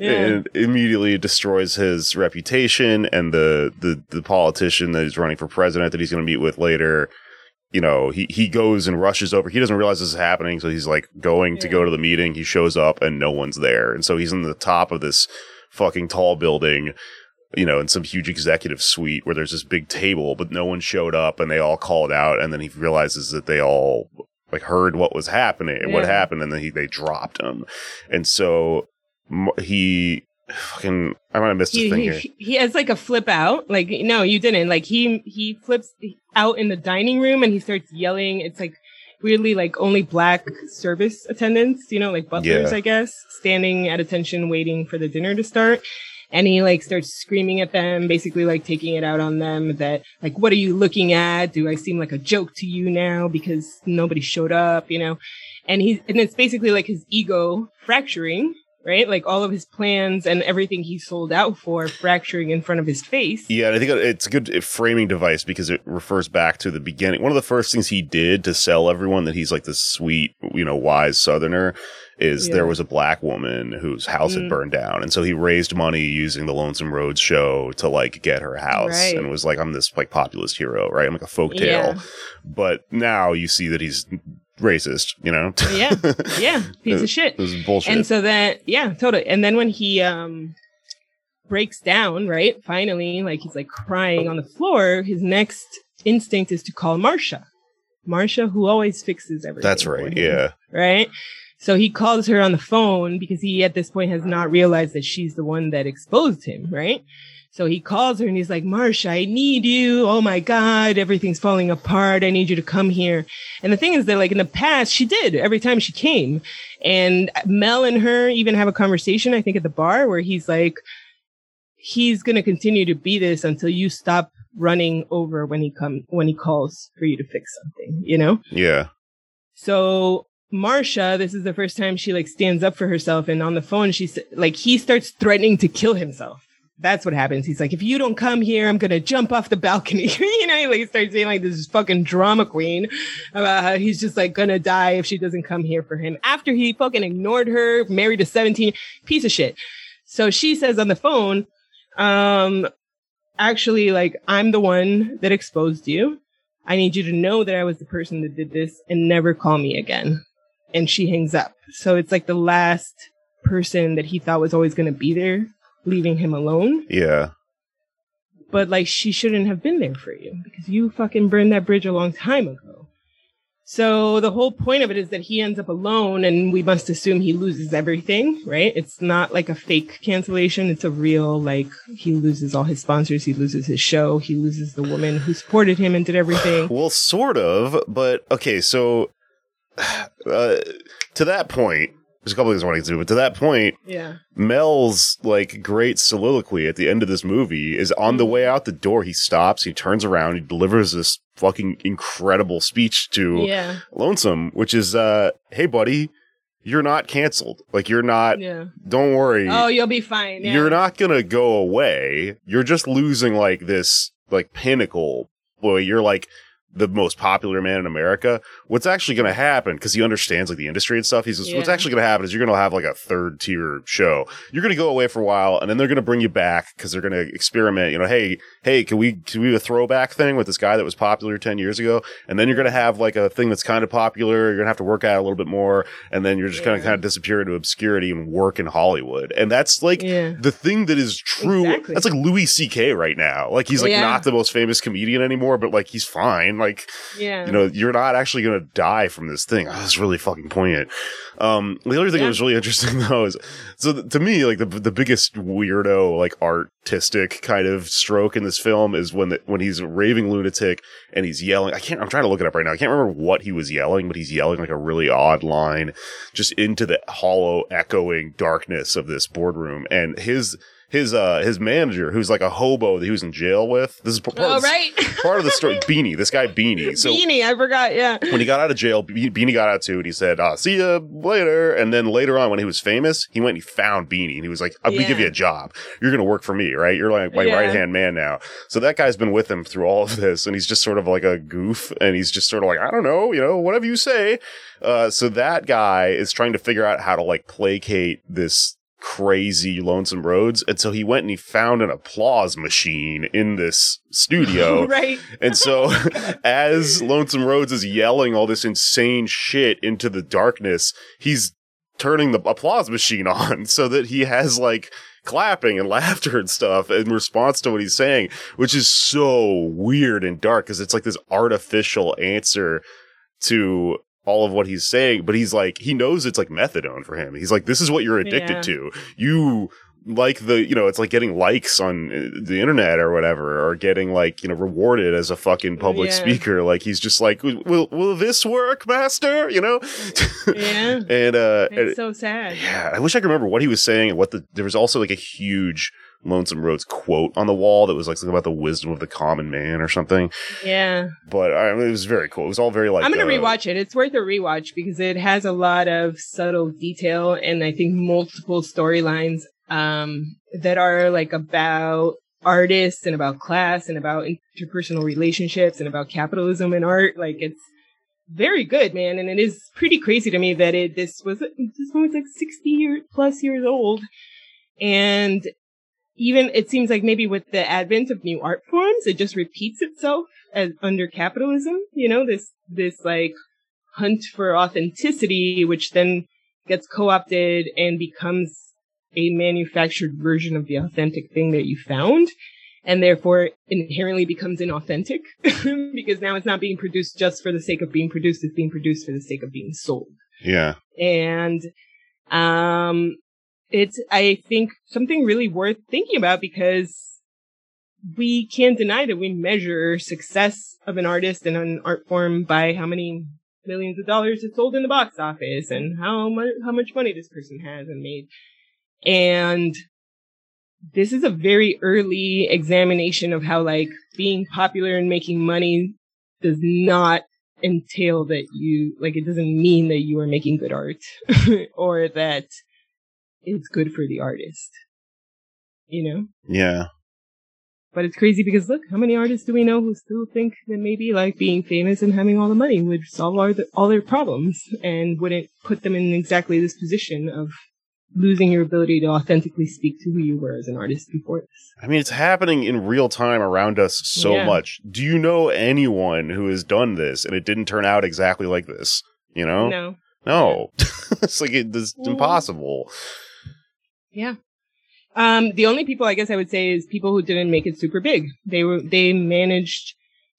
Yeah. And immediately destroys his reputation and the the the politician that he's running for president that he's going to meet with later. You know, he he goes and rushes over. He doesn't realize this is happening, so he's like going to go to the meeting. He shows up and no one's there, and so he's in the top of this fucking tall building you know, in some huge executive suite where there's this big table, but no one showed up and they all called out. And then he realizes that they all like heard what was happening, what happened, and then he, they dropped him. And so he fucking, I might have missed he, a thing he, here. he has like a flip out. Like no, you didn't. Like he he flips out in the dining room and he starts yelling. It's like weirdly like only black service attendants, you know, like butlers, Yeah. I guess, standing at attention waiting for the dinner to start. And he like starts screaming at them, basically like taking it out on them that like, what are you looking at? Do I seem like a joke to you now because nobody showed up, you know? And he, and it's basically like his ego fracturing, right? Like all of his plans and everything he sold out for fracturing in front of his face. Yeah, and I think it's a good uh, framing device because it refers back to the beginning. One of the first things he did to sell everyone that he's like this sweet, you know, wise Southerner is Yeah. there was a black woman whose house had Mm. burned down, and so he raised money using the Lonesome Rhodes show to like get her house, Right. and was like, "I'm this like populist hero, right? I'm like a folk tale." Yeah. But now you see that he's racist, you know? Yeah. Yeah. Piece of shit. this is bullshit. And so then yeah, totally. And then when he um breaks down, right? Finally, like he's like crying on the floor, his next instinct is to call Marsha. Marsha, who always fixes everything. That's right. him, Yeah. Right? So he calls her on the phone because he at this point has not realized that she's the one that exposed him, right? So he calls her and he's like, Marsha, I need you. Oh my God, everything's falling apart. I need you to come here. And the thing is that like in the past, she did every time she came. And Mel and her even have a conversation, I think at the bar where he's like, he's going to continue to be this until you stop running over when he come, when he calls for you to fix something, you know? Yeah. So Marsha, this is the first time she like stands up for herself, and on the phone, she's like, he starts threatening to kill himself. That's what happens. He's like, if you don't come here, I'm gonna jump off the balcony. you know, he like starts saying like this is fucking drama queen about how he's just like gonna die if she doesn't come here for him. After he fucking ignored her, married a 17 piece of shit. So she says on the phone, um, actually, like, I'm the one that exposed you. I need you to know that I was the person that did this and never call me again. And she hangs up. So it's like the last person that he thought was always going to be there, leaving him alone. Yeah. But like, she shouldn't have been there for you because you fucking burned that bridge a long time ago. So the whole point of it is that he ends up alone and we must assume he loses everything, right? It's not like a fake cancellation. It's a real, like, he loses all his sponsors. He loses his show. He loses the woman who supported him and did everything. Well, sort of, but okay. So, uh, to that point, there's a couple things I want to get to, but to that point, Yeah. Mel's like great soliloquy at the end of this movie is on the way out the door. He stops, he turns around, he delivers this fucking incredible speech to Yeah. Lonesome, which is, uh, hey, buddy, you're not canceled. Like, you're not, Yeah. don't worry. Oh, you'll be fine. Yeah. You're not gonna go away. You're just losing like this, like pinnacle. Boy, you're like the most popular man in America. What's actually gonna happen? Because he understands like the industry and stuff. He's just, what's actually gonna happen is you're gonna have like a third tier show. You're gonna go away for a while, and then they're gonna bring you back because they're gonna experiment. You know, hey, hey, can we can we do a throwback thing with this guy that was popular ten years ago? And then you're gonna have like a thing that's kind of popular. You're gonna have to work at a little bit more, and then you're just gonna kind of disappear into obscurity and work in Hollywood. And that's like Yeah. the thing that is true. Exactly. That's like Louis C.K. right now. Like he's like Yeah. not the most famous comedian anymore, but like he's fine. Like Yeah. you know, you're not actually going to die from this thing. Oh, that's really fucking poignant. Um, the other thing that was really interesting though is, so th- to me, like the the biggest weirdo, like artistic kind of stroke in this film is when the, when he's a raving lunatic and he's yelling. I can't. I'm trying to look it up right now. I can't remember what he was yelling, but he's yelling like a really odd line, just into the hollow, echoing darkness of this boardroom. And his his uh his manager, who's like a hobo that he was in jail with. This is part, oh, of, the, right. part of the story. Beanie, this guy Beanie. So Beanie, I forgot. Yeah. when he got out of jail, Be- Beanie got out too, and he said, uh, "See ya later." And then later on, when he was famous, he went and he found Beanie, and he was like, "I'm gonna give you a job. You're gonna work for me, right? You're like my Yeah. right hand man now." So that guy's been with him through all of this, and he's just sort of like a goof, and he's just sort of like, "I don't know, you know, whatever you say." Uh, so that guy is trying to figure out how to like placate this crazy lonesome Rhodes and so he went and he found an applause machine in this studio right. and so, as Lonesome Rhodes is yelling all this insane shit into the darkness, he's turning the applause machine on so that he has like clapping and laughter and stuff in response to what he's saying, which is so weird and dark because it's like this artificial answer to all of what he's saying. But he's like, he knows it's like methadone for him. He's like, this is what you're addicted Yeah. to. You like the you know it's like getting likes on uh, the internet or whatever or getting like you know rewarded as a fucking public Yeah. speaker like he's just like will will this work master you know Yeah. and uh and- It's so sad. yeah i wish i could remember what he was saying and what the there was also like a huge lonesome Rhodes quote on the wall that was like something about the wisdom of the common man or something Yeah. but I mean, it was very cool it was all very like I'm gonna uh, rewatch it. It's worth a rewatch because it has a lot of subtle detail and I think multiple storylines um that are like about artists and about class and about interpersonal relationships and about capitalism and art. Like it's very good, man. And it is pretty crazy to me that it this was this one was like 60 year plus years old. And even it seems like maybe with the advent of new art forms, it just repeats itself as under capitalism, you know, this this like hunt for authenticity, which then gets co-opted and becomes a manufactured version of the authentic thing that you found. And therefore inherently becomes inauthentic because now it's not being produced just for the sake of being produced. It's being produced for the sake of being sold yeah and um it's i think something really worth thinking about because we can't deny that we measure success of an artist and an art form by how many millions of dollars it sold in the box office and how much how much money this person has and made. And this is a very early examination of how like being popular and making money does not entail that you like it doesn't mean that you are making good art or that it's good for the artist you know yeah but it's crazy because look how many artists do we know who still think that maybe like being famous and having all the money would solve all, the, all their problems and wouldn't put them in exactly this position of losing your ability to authentically speak to who you were as an artist before this I mean, it's happening in real time around us so Yeah. much. Do you know anyone who has done this and it didn't turn out exactly like this? You know? no No. it's like it, it's impossible. Yeah. Um, the only people I guess I would say is people who didn't make it super big. They were they managed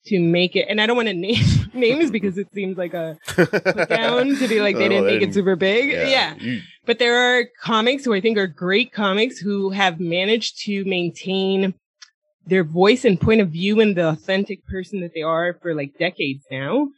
to make it, and I don't want to name names because it seems like a put down to be like they Oh, didn't make it super big. Yeah. You- But there are comics who I think are great comics who have managed to maintain their voice and point of view and the authentic person that they are for like decades now.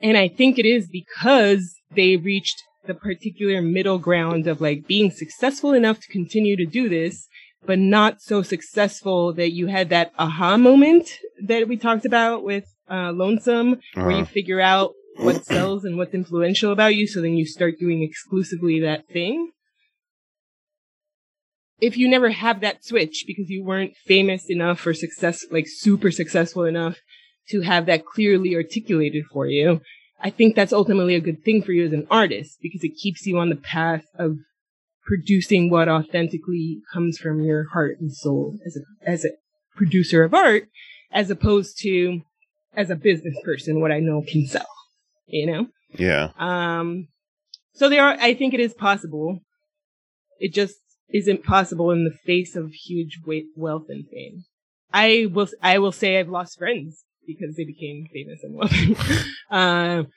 And I think it is because they reached the particular middle ground of like being successful enough to continue to do this, but not so successful that you had that aha moment that we talked about with uh, Lonesome, where you uh, figure out what sells and what's influential about you, so then you start doing exclusively that thing. If you never have that switch because you weren't famous enough or success, like super successful enough to have that clearly articulated for you, I think that's ultimately a good thing for you as an artist because it keeps you on the path of producing what authentically comes from your heart and soul as a, as a producer of art, as opposed to as a business person, what I know can sell, you know? yeah. Um, so there are, I think it is possible. It just isn't possible in the face of huge weight, wealth and fame. I will, I will say I've lost friends because they became famous and wealthy. uh,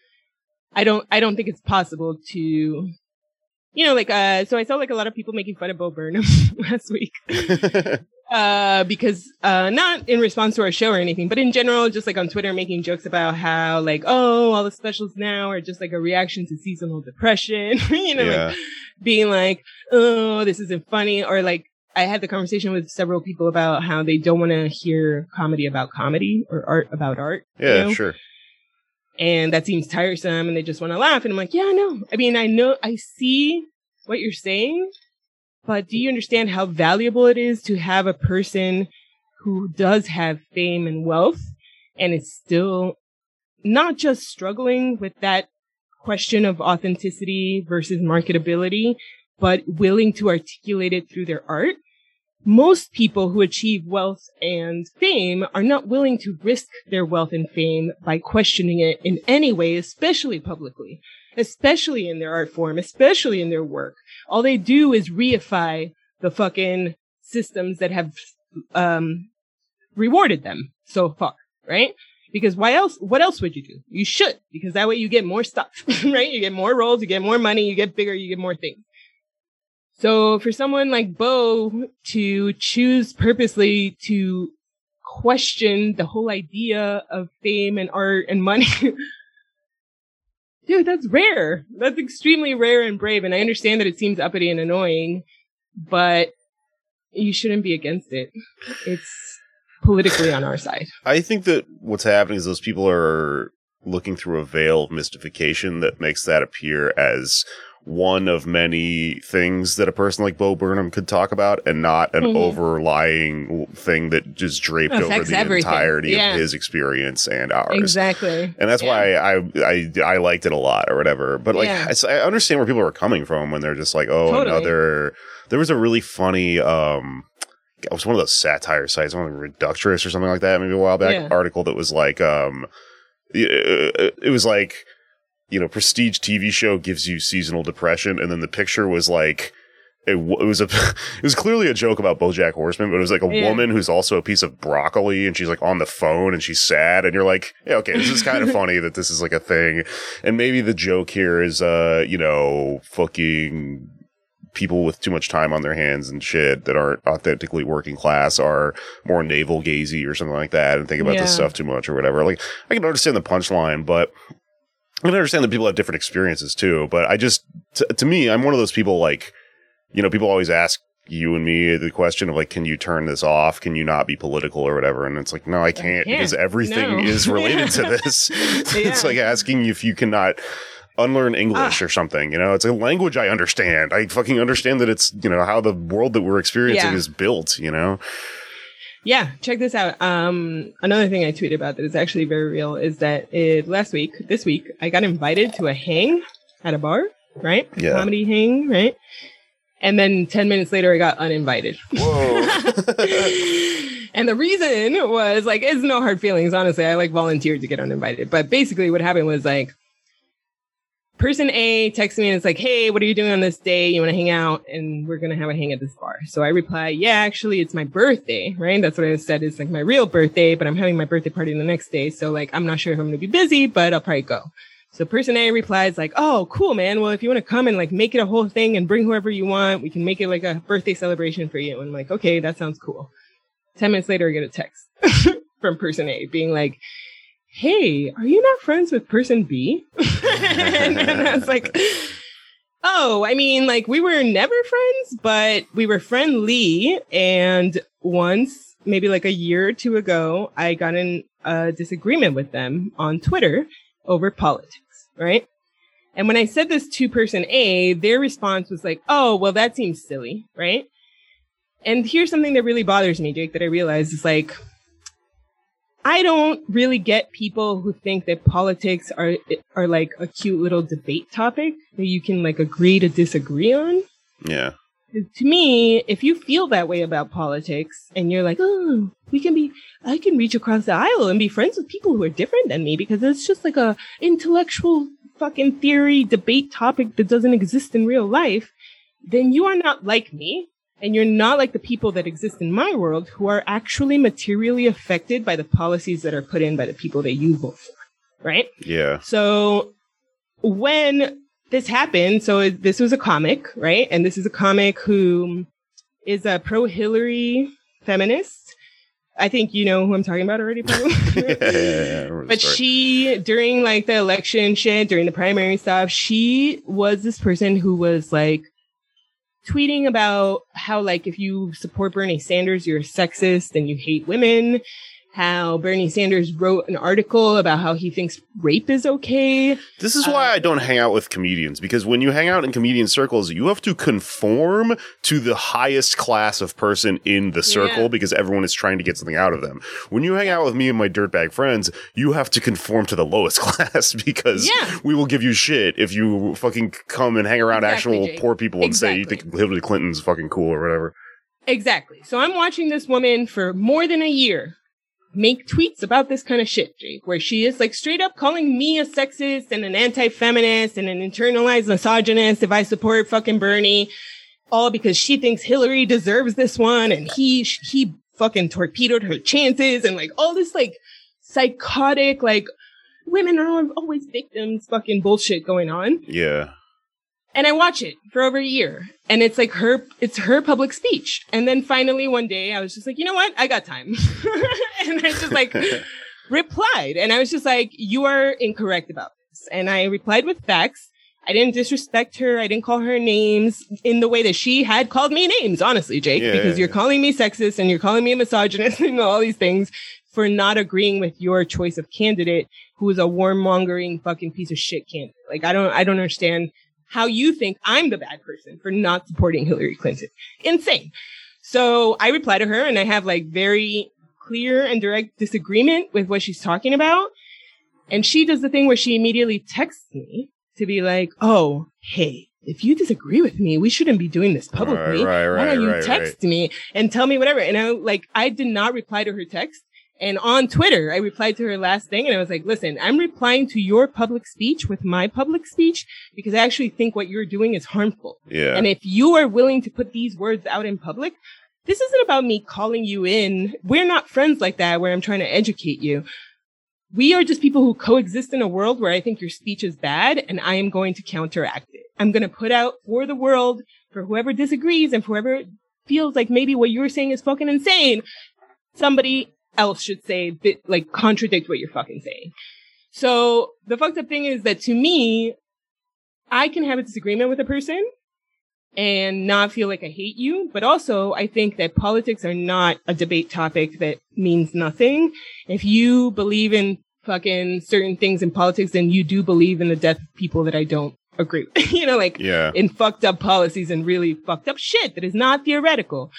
I don't, I don't think it's possible to, you know, like, uh, so I saw like a lot of people making fun of Bo Burnham last week uh, because uh, not in response to our show or anything, but in general, just like on Twitter, making jokes about how like, oh, all the specials now are just like a reaction to seasonal depression, you know, yeah. like being like, oh, this isn't funny, or like. I had the conversation with several people about how they don't want to hear comedy about comedy or art about art. you Yeah, know? sure. and that seems tiresome and they just want to laugh and i'm like yeah no i mean i know i see what you're saying but do you understand how valuable it is to have a person who does have fame and wealth and is still not just struggling with that question of authenticity versus marketability but willing to articulate it through their art most people who achieve wealth and fame are not willing to risk their wealth and fame by questioning it in any way, especially publicly, especially in their art form, especially in their work. All they do is reify the fucking systems that have, um, rewarded them so far, right? Because why else, what else would you do? You should, because that way you get more stuff, right? You get more roles, you get more money, you get bigger, you get more things. So for someone like Bo to choose purposely to question the whole idea of fame and art and money, dude, that's rare. That's extremely rare and brave. And I understand that it seems uppity and annoying, but you shouldn't be against it. It's politically on our side. I think that what's happening is those people are looking through a veil of mystification that makes that appear as one of many things that a person like Bo Burnham could talk about and not an Mhm. overlying thing that just draped over the everything. entirety Yeah. of his experience and ours. Exactly. And that's Yeah. why I, I I liked it a lot or whatever. But like Yeah. it's- I understand where people are coming from when they're just like, oh, Totally. another. There was a really funny. um It was one of those satire sites, one of the Reductress or something like that, maybe a while back. Article that was like, um, it, it was like, you know, prestige TV show gives you seasonal depression, and then the picture was like. It, w- it was a, it was clearly a joke about BoJack Horseman, but it was like a Yeah. woman who's also a piece of broccoli, and she's like on the phone, and she's sad, and you're like, yeah, okay, this is kind of funny that this is like a thing, and maybe the joke here is, uh, you know, fucking people with too much time on their hands and shit that aren't authentically working class are more navel gazy or something like that, and think about Yeah. this stuff too much or whatever. Like, I can understand the punchline, but I can understand that people have different experiences too. But I just, t- to me, I'm one of those people like, you know, people always ask you and me the question of like, can you turn this off? Can you not be political or whatever? And it's like, no, I can't, can't. because everything No. is related to this. it's Yeah. like asking if you cannot unlearn English Ah. or something. You know, it's a language I understand. I fucking understand that it's, you know, how the world that we're experiencing Yeah. is built, you know? Yeah, check this out. Um, another thing I tweeted about that is actually very real is that it, last week, this week, I got invited to a hang at a bar, right? Yeah. Comedy hang, right? And then 10 minutes later, I got uninvited. Whoa. and the reason was like, it's no hard feelings, honestly. I like volunteered to get uninvited. But basically, what happened was like, person A texts me and it's like, hey, what are you doing on this day? You want to hang out? And we're going to have a hang at this bar. So I reply, yeah, actually, it's my birthday, right? That's what I said. It's like my real birthday, but I'm having my birthday party the next day. So like, I'm not sure if I'm going to be busy, but I'll probably go. So person A replies like, "Oh, cool, man. Well, if you want to come and like make it a whole thing and bring whoever you want, we can make it like a birthday celebration for you." And I'm like, "Okay, that sounds cool." Ten minutes later, I get a text from person A being like, "Hey, are you not friends with person B?" and I was like, "Oh, I mean, like we were never friends, but we were friendly." And once, maybe like a year or two ago, I got in a disagreement with them on Twitter over politics, right? And when I said this to person A, their response was like, oh, well, that seems silly, right? And here's something that really bothers me, Jake, that I realized is like, I don't really get people who think that politics are are like a cute little debate topic that you can like agree to disagree on. yeah. To me, if you feel that way about politics and you're like, oh, we can be, I can reach across the aisle and be friends with people who are different than me because it's just like a intellectual fucking theory debate topic that doesn't exist in real life, then you are not like me. And you're not like the people that exist in my world who are actually materially affected by the policies that are put in by the people that you vote for. Right? Yeah. So when this happened, so this was a comic, right? And this is a comic who is a pro Hillary feminist. I think you know who I'm talking about already, probably. yeah, yeah, yeah, I remember the But she, during like the election shit, during the primary stuff, she was this person who was like tweeting about how like if you support Bernie Sanders, you're a sexist and you hate women. How Bernie Sanders wrote an article about how he thinks rape is okay. This is why I don't hang out with comedians because when you hang out in comedian circles, you have to conform to the highest class of person in the circle Yeah. because everyone is trying to get something out of them. When you hang out with me and my dirtbag friends, you have to conform to the lowest class because Yeah. we will give you shit if you fucking come and hang around Exactly, actual Jake. poor people and say you think Hillary Clinton's fucking cool or whatever. Exactly. So I'm watching this woman for more than a year make tweets about this kind of shit, Jake, where she is like straight up calling me a sexist and an anti-feminist and an internalized misogynist if I support fucking Bernie, all because she thinks Hillary deserves this one and he he fucking torpedoed her chances and like all this like psychotic like women are always victims fucking bullshit going on. Yeah. And I watch it for over a year. And it's like her, it's her public speech. And then finally one day I was just like, you know what? I got time. and I just like replied. And I was just like, you are incorrect about this. And I replied with facts. I didn't disrespect her. I didn't call her names in the way that she had called me names, honestly, Jake, Yeah, because you're calling me sexist and you're calling me a misogynist and all these things for not agreeing with your choice of candidate who is a warmongering fucking piece of shit candidate. Like, I don't, I don't understand how you think I'm the bad person for not supporting Hillary Clinton. Insane. So I reply to her and I have like very clear and direct disagreement with what she's talking about. And she does the thing where she immediately texts me to be like, Oh, hey, if you disagree with me, we shouldn't be doing this publicly. right, Why right, don't you right, text me and tell me whatever? And I like, I did not reply to her text. And on Twitter, I replied to her last thing and I was like, listen, I'm replying to your public speech with my public speech because I actually think what you're doing is harmful. Yeah. And if you are willing to put these words out in public, this isn't about me calling you in. We're not friends like that where I'm trying to educate you. We are just people who coexist in a world where I think your speech is bad and I am going to counteract it. I'm going to put out for the world, for whoever disagrees and for whoever feels like maybe what you're saying is fucking insane, somebody else should say, that, like, contradict what you're fucking saying. So the fucked up thing is that to me, I can have a disagreement with a person and not feel like I hate you, but also I think that politics are not a debate topic that means nothing. If you believe in fucking certain things in politics, then you do believe in the death of people that I don't agree with. you know, like yeah. in fucked up policies and really fucked up shit that is not theoretical.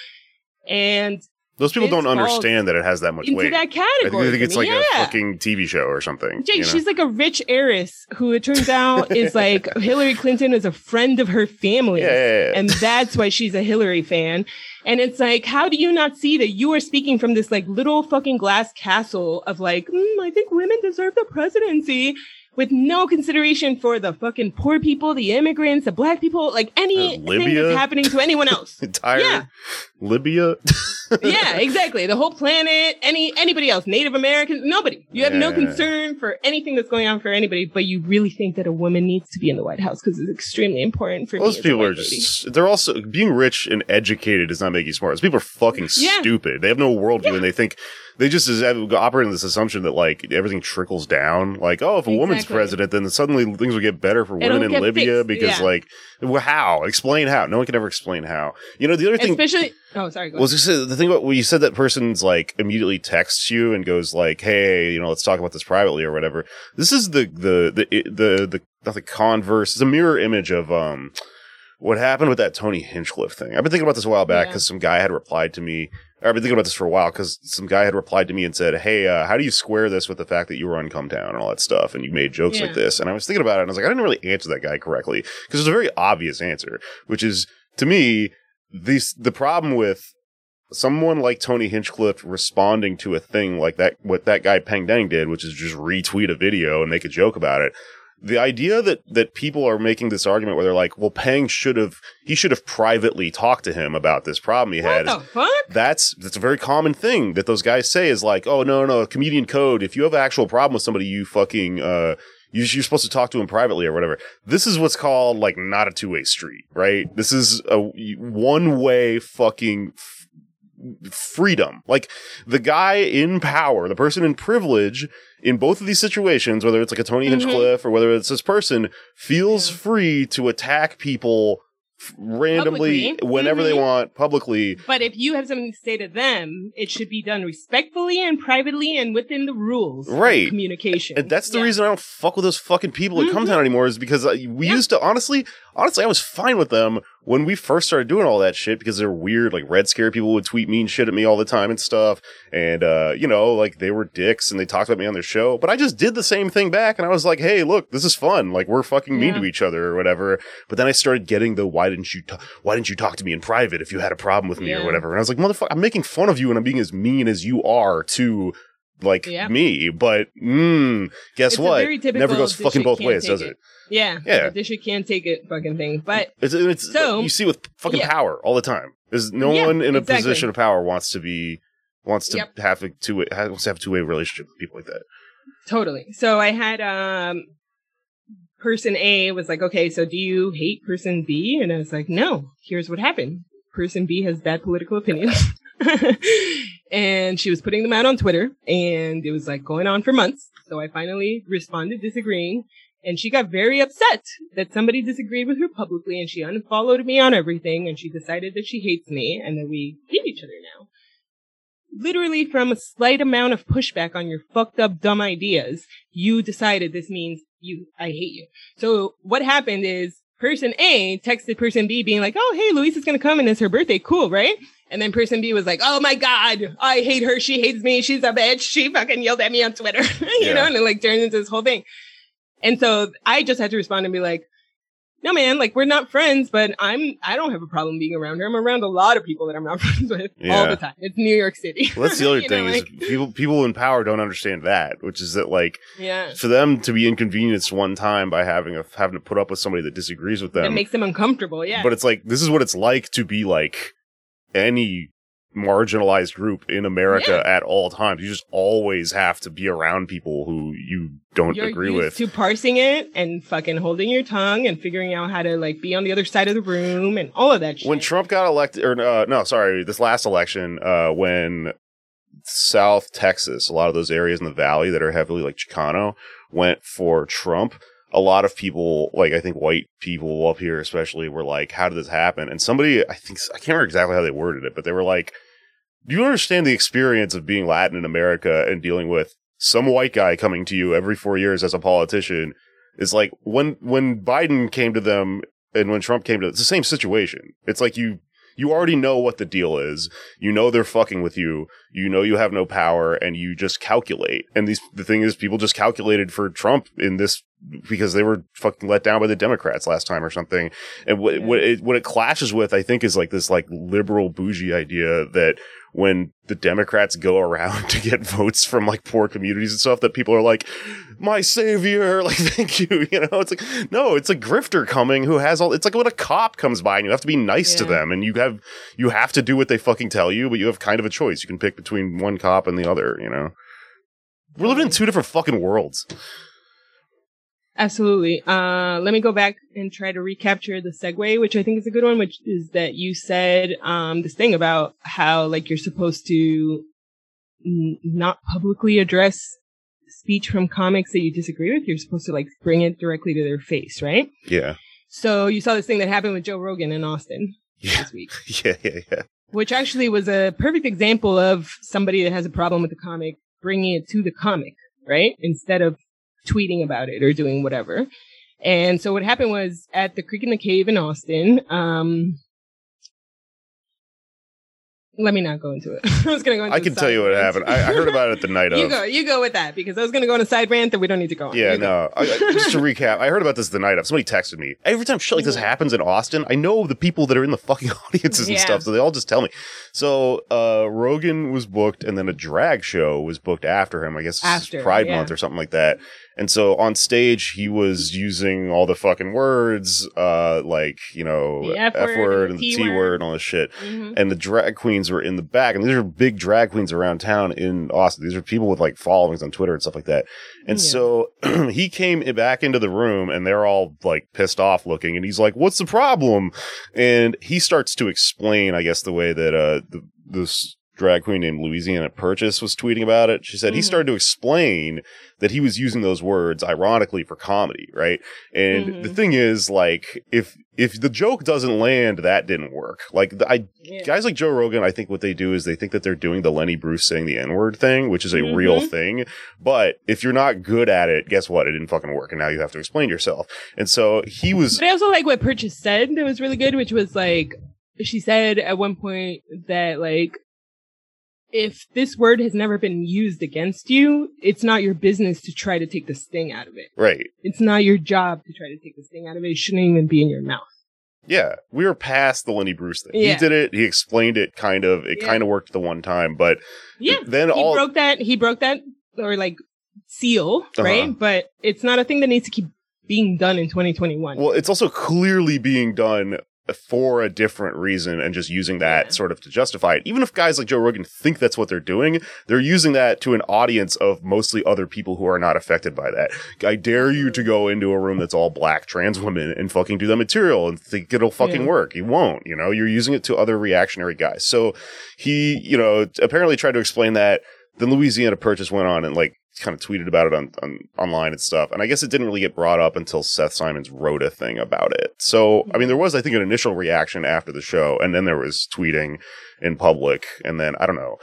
And Those people don't understand that it has that much into weight. that I category. think, I think it's like yeah. a fucking TV show or something. Jake, you know? she's like a rich heiress who it turns out is like Hillary Clinton is a friend of her family. Yeah, yeah. And that's why she's a Hillary fan. And it's like, how do you not see that you are speaking from this like little fucking glass castle of like, mm, I think women deserve the presidency with no consideration for the fucking poor people, the immigrants, the black people, like anything Libya? that's happening to anyone else. entire Yeah. Libya. yeah, exactly. The whole planet, any anybody else, Native Americans, nobody. You have no concern for anything that's going on for anybody, but you really think that a woman needs to be in the White House because it's extremely important for me Those as a people are lady. just, they're also, being rich and educated is not make you smart. Those people are fucking Yeah. stupid. They have no worldview Yeah. and they think, they just is- operating this assumption that like everything trickles down. Like, oh, if a woman's president, then suddenly things will get better for women in Libya fixed, because yeah. like, well, how? Explain how. No one can ever explain how. You know, the other thing, Especially, oh, sorry. Go Well, gonna the thing about when you said that person's like immediately texts you and goes like, "Hey, you know, let's talk about this privately or whatever." This is the the the the the, not the converse. It's a mirror image of um what happened with that Tony Hinchcliffe thing. I've been thinking about this a while back Yeah. because some guy had replied to me. Or I've been thinking about this for a while because some guy had replied to me and said, "Hey, uh, how do you square this with the fact that you were on Cum Town and all that stuff, and you made jokes Yeah. like this?" And I was thinking about it, and I was like, I didn't really answer that guy correctly because it's a very obvious answer, which is to me the the problem with someone like Tony Hinchcliffe responding to a thing like that, what that guy Peng Dang did, which is just retweet a video and make a joke about it. The idea that, that people are making this argument where they're like, well, Pang should have, he should have privately talked to him about this problem he had. What the fuck? That's, that's a very common thing that those guys say is like, oh, no, no, comedian code. If you have an actual problem with somebody, you fucking, uh, you- you're supposed to talk to him privately or whatever. This is what's called like not a two way street, right? This is a one way fucking freedom. Like the guy in power, the person in privilege in both of these situations, whether it's like a Tony Mhm. Hinchcliffe or whether it's this person, feels Yeah. free to attack people f- randomly Publicly. whenever they Mhm. want publicly. But if you have something to say to them, it should be done respectfully and privately and within the rules Right. of communication. And that's the Yeah. reason I don't fuck with those fucking people at Mhm. Cum Town anymore is because uh, we Yeah. used to honestly, honestly, I was fine with them when we first started doing all that shit because they're weird. Like Red Scare people would tweet mean shit at me all the time and stuff. And, uh, you know, like they were dicks and they talked about me on their show, but I just did the same thing back. And I was like, Hey, look, this is fun. Like we're fucking mean Yeah. to each other or whatever. But then I started getting the, why didn't you, why didn't you talk to me in private if you had a problem with me or whatever? And I was like, motherfucker, I'm making fun of you and I'm being as mean as you are to like Yeah. me, but mm, guess It's what? very typical Never goes fucking both ways, does it. it? Yeah. Yeah. The dish can't take it fucking thing. But It's, it's So- you see with fucking Yeah. power all the time. Is no Yeah, one in a exactly. position of power wants to be wants to Yep. have a two way wants to have a two way relationship with people like that. Totally. So I had um person A was like, okay, so do you hate person B? And I was like, no, here's what happened. Person B has bad political opinions. and she was putting them out on Twitter and it was like going on for months. So I finally responded disagreeing and she got very upset that somebody disagreed with her publicly and she unfollowed me on everything and she decided that she hates me and that we hate each other now. Literally from a slight amount of pushback on your fucked up dumb ideas, you decided this means you, I hate you. So what happened is person A texted person B being like, Oh, hey, Louise is going to come and it's her birthday. Cool, right? And then person B was like, Oh my God, I hate her. She hates me. She's a bitch. She fucking yelled at me on Twitter, you Yeah. know, and it like turns into this whole thing. And so I just had to respond and be like, no, man, like we're not friends, but I'm, I don't have a problem being around her. I'm around a lot of people that I'm not friends with all the time. It's New York City. Well, that's the other thing know, is like- people people in power don't understand that, which is that like yeah. for them to be inconvenienced one time by having a having to put up with somebody that disagrees with them. makes them uncomfortable. Yeah. But it's like this is what it's like to be like any marginalized group in America at all times. You just always have to be around people who you don't You're agree with. to parsing it and fucking holding your tongue and figuring out how to like be on the other side of the room and all of that shit. when Trump got elected, or uh, no, sorry, this last election, uh, when South Texas, a lot of those areas in the valley that are heavily like Chicano, went for Trump. A lot of people, like I think white people up here especially, were like, "How did this happen?" And somebody, I think, I can't remember exactly how they worded it, but they were like, "Do you understand the experience of being Latin in America and dealing with some white guy coming to you every four years as a politician?" It's like when when Biden came to them and when Trump came to it's the same situation. It's like you you already know what the deal is. You know they're fucking with you. You know you have no power and you just calculate. And these the thing is people just calculated for Trump in this because they were fucking let down by the Democrats last time or something. And what what it, what it clashes with I think is like this like liberal bougie idea that when the Democrats go around to get votes from like poor communities and stuff that people are like, my savior, like thank you. You know, it's like no, it's a grifter coming who has all it's like when a cop comes by and you have to be nice to them and you have you have to do what they fucking tell you, but you have kind of a choice. You can pick between one cop and the other, you know. We're living in two different fucking worlds. Absolutely. Uh, let me go back and try to recapture the segue, which I think is a good one, which is that you said, um, this thing about how, like, you're supposed to n- not publicly address speech from comics that you disagree with. You're supposed to, like, bring it directly to their face, right? Yeah. So you saw this thing that happened with Joe Rogan in Austin Yeah. this week, Yeah, yeah, yeah. which actually was a perfect example of somebody that has a problem with the comic bringing it to the comic, right? Instead of tweeting about it or doing whatever. And so what happened was at the Creek and the Cave in Austin, um, let me not go into it. I was going to go into I can tell you what rant. happened. I, I heard about it the night of. you go, you go with that because I was going to go on a side rant that we don't need to go on. Yeah, You no. I, I- just to recap, I heard about this the night of. Somebody texted me. Every time shit like this happens in Austin, I know the people that are in the fucking audiences and Yeah. stuff, so they all just tell me. So uh Rogan was booked, and then a drag show was booked after him. I guess After, Pride yeah. Month or something like that. And so on stage, he was using all the fucking words, uh, like you know, F word and the T word. and all this shit. Mhm. and the drag queens were in the back and these are big drag queens around town in austin. These are people with like followings on twitter and stuff like that. And Yeah. so he came back into the room and they're all like pissed off looking and he's like what's the problem? And he starts to explain i guess the way that uh the, this drag queen named louisiana purchase was tweeting about it she said he Mhm. started to explain that he was using those words ironically for comedy right and Mhm. the thing is like if if the joke doesn't land that didn't work like the, i Yeah. guys like Joe Rogan, I think what they do is they think that they're doing the Lenny Bruce saying the N word thing, which is a real Mhm. thing. But if you're not good at it, guess what? It didn't fucking work. And now you have to explain yourself. And so he was, But I also like what Purchase said that was really good, which was like, she said at one point that like, if this word has never been used against you, it's not your business to try to take the sting out of it. right. It's not your job to try to take the sting out of it. It shouldn't even be in your mouth. Yeah. We were past the Lenny Bruce thing. Yeah. He did it. He explained it kind of. It Yeah. kind of worked the one time, but Yeah. then he all, broke that, he broke that, or like, seal, Uh-huh. right? But it's not a thing that needs to keep being done in 2021. well, it's also clearly being done for a different reason and just using that Yeah. sort of to justify it. Even if guys like Joe Rogan think that's what they're doing, they're using that to an audience of mostly other people who are not affected by that. I dare you to go into a room that's all black trans women and fucking do that material and think it'll fucking Yeah. work. You won't, you know, you're using it to other reactionary guys. So he, you know, apparently tried to explain that. Then Louisiana Purchase went on and like kind of tweeted about it on, on online and stuff. And I guess it didn't really get brought up until Seth Simons wrote a thing about it. So, I mean, there was, I think, an initial reaction after the show, and then there was tweeting in public, and then I don't know.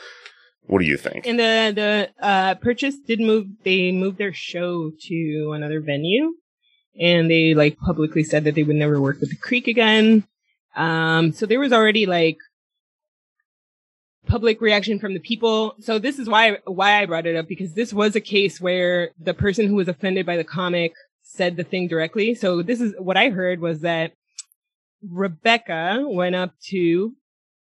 What do you think? And the the uh, purchase did move. They moved their show to another venue, and they like publicly said that they would never work with the Creek again. Um, so there was already like public reaction from the people. So this is why why I brought it up because this was a case where the person who was offended by the comic said the thing directly. So this is what I heard was that Rebecca went up to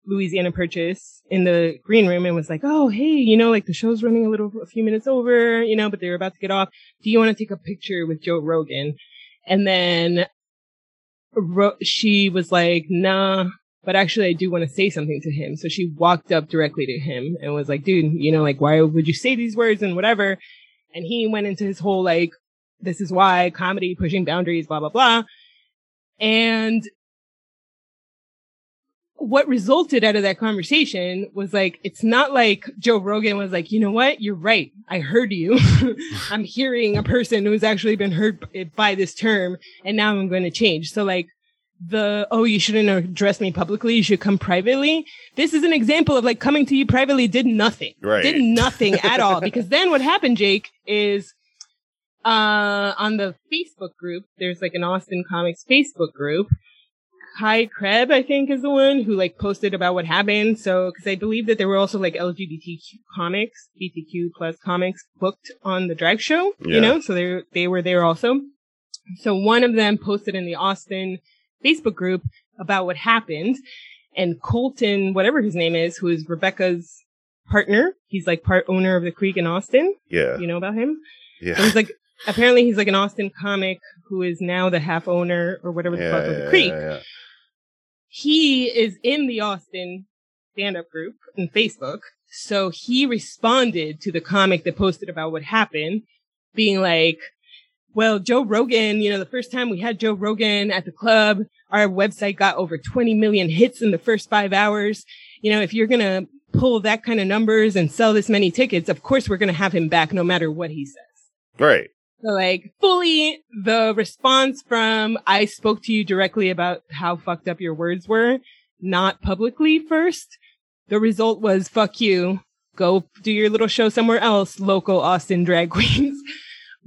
Louisiana Purchase in the green room and was like, "Oh, hey, you know, like the show's running a little, a few minutes over, you know, but they were about to get off. Do you want to take a picture with Joe Rogan?" And then she was like, "Nah." But actually, I do want to say something to him. So she walked up directly to him and was like, dude, you know, like, why would you say these words and whatever? And he went into his whole, like, this is why comedy, pushing boundaries, blah, blah, blah. And what resulted out of that conversation was like, it's not like Joe Rogan was like, you know what? You're right. I heard you. I'm hearing a person who's actually been hurt by this term and now I'm going to change. So like the, oh, you shouldn't address me publicly. You should come privately. This is an example of like coming to you privately did nothing. Right. Did nothing at all. Because then what happened, Jake, is uh, on the Facebook group, there's like an Austin Comics Facebook group. Kai Kreb, I think, is the one who like posted about what happened. So, cause I believe that there were also like LGBTQ comics, BTQ plus comics booked on the drag show, Yeah. you know, so they, they were there also. So one of them posted in the Austin Facebook group about what happened and Colton, whatever his name is, who is Rebecca's partner, he's like part owner of the Creek in Austin. Yeah. You know about him? Yeah. And he's like, apparently he's like an Austin comic who is now the half owner or whatever the Yeah, fuck of yeah, the Creek. yeah, yeah. He is in the Austin stand up group in Facebook. So he responded to the comic that posted about what happened, being like, well, Joe Rogan, you know, the first time we had Joe Rogan at the club, our website got over 20 million hits in the first five hours. You know, if you're going to pull that kind of numbers and sell this many tickets, of course we're going to have him back no matter what he says. Right. So like fully the response from I spoke to you directly about how fucked up your words were, not publicly first. The result was fuck you. Go do your little show somewhere else, local Austin drag queens.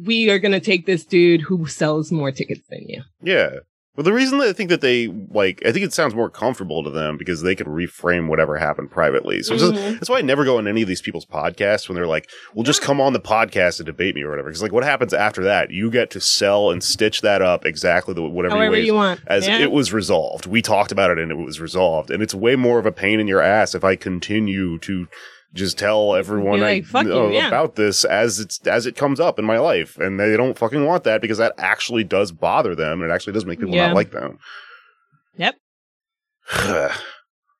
We are going to take this dude who sells more tickets than you. Yeah. Well, the reason that I think that they like, I think it sounds more comfortable to them because they can reframe whatever happened privately. So it's just- mm-hmm. that's why I never go on any of these people's podcasts when they're like, "Well, just come on the podcast and debate me or whatever." Because like, what happens after that? You get to sell and stitch that up exactly the whatever However ways you want. as Yeah. it was resolved. We talked about it and it was resolved. And it's way more of a pain in your ass if I continue to just tell everyone Be I like, you," yeah. about this as it's as it comes up in my life. And they don't fucking want that because that actually does bother them and it actually does make people Yeah. not like them. Yep.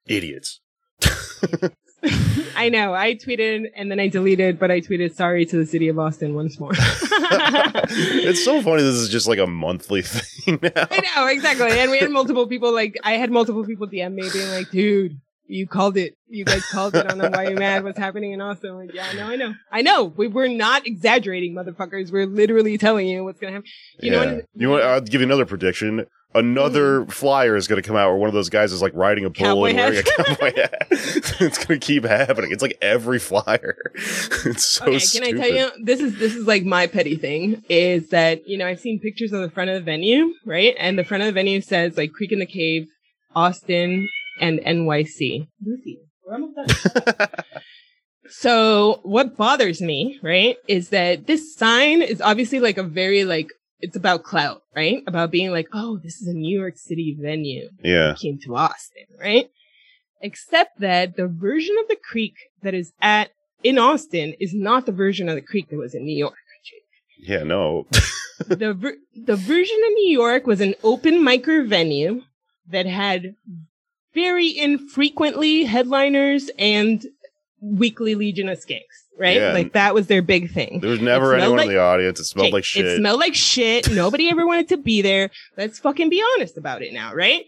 Idiots. I know. I tweeted and then I deleted, but I tweeted sorry to the city of Austin once more. it's so funny this is just like a monthly thing now. I know, exactly. And we had multiple people like I had multiple people DM me being like, dude, you called it. You guys called it on them. Why you mad? What's happening in Austin? Like, yeah, I know, I know. I know. We we're not exaggerating, motherfuckers. We're literally telling you what's gonna happen. You know Yeah. what You want? I'll give you another prediction. Another flyer is going to come out where one of those guys is like riding a bull and wearing a cowboy hat. it's going to keep happening. It's like every flyer. it's so okay, stupid. can I tell you this is this is like my petty thing is that, you know, I've seen pictures of the front of the venue, right? And the front of the venue says like Creek and the Cave, Austin, and NYC. Lucy, we're almost done. So what bothers me, right, is that this sign is obviously like a very like it's about clout, right? About being like, oh, this is a New York City venue. Yeah. Came to Austin, right? Except that the version of the creek that is at in Austin is not the version of the creek that was in New York. Yeah. No. the ver- the version in New York was an open micer venue that had very infrequently headliners and weekly Legion of Skanks, right? Yeah. Like that was their big thing. There was never anyone like- in the audience. It smelled like shit. It smelled like shit. Nobody ever wanted to be there. Let's fucking be honest about it now, right?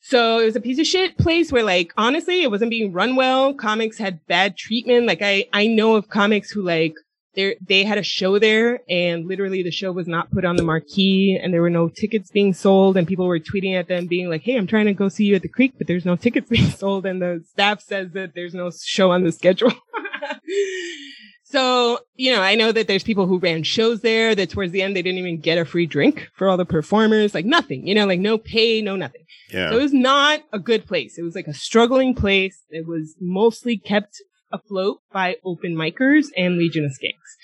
So it was a piece of shit place where like honestly it wasn't being run well. Comics had bad treatment. Like I I know of comics who like they they had a show there and literally the show was not put on the marquee and there were no tickets being sold and people were tweeting at them being like, "Hey, I'm trying to go see you at the creek, but there's no tickets being sold and the staff says that there's no show on the schedule." So, you know, I know that there's people who ran shows there that towards the end they didn't even get a free drink for all the performers, like nothing, you know, like no pay, no nothing. yeah. So it was not a good place. It was like a struggling place. It was mostly kept afloat by open micers and Legion of Skanks.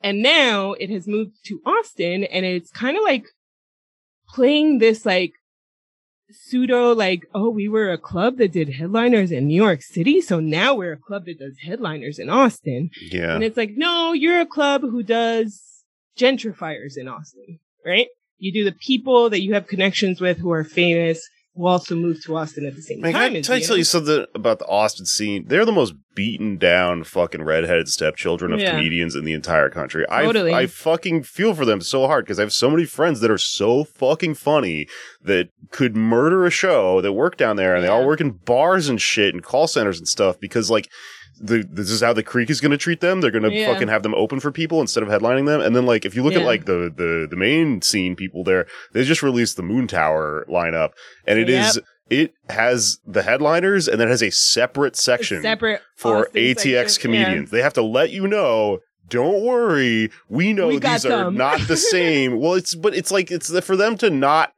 And now it has moved to Austin and it's kind of like playing this like pseudo like, oh, we were a club that did headliners in New York City. So now we're a club that does headliners in Austin. yeah. And it's like, no, you're a club who does gentrifiers in Austin, right? You do the people that you have connections with who are famous who also move to Austin at the same Man, time. can I tell, you. tell you something about the Austin scene? They're the most beaten down fucking redheaded stepchildren of Yeah. comedians in the entire country. Totally. I I fucking feel for them so hard because I have so many friends that are so fucking funny that could murder a show that work down there and they all Yeah. work in bars and shit and call centers and stuff because like the, this is how the creek is going to treat them. They're going to Yeah. fucking have them open for people instead of headlining them. And then like if you look at like the the the main scene people there, they just released the Moon Tower lineup and it is Yep. it has the headliners and then has a separate section separate for Austin ATX section. comedians. They have to let you know. Don't worry, we know We these are not the same. well, it's but it's like it's the, for them to not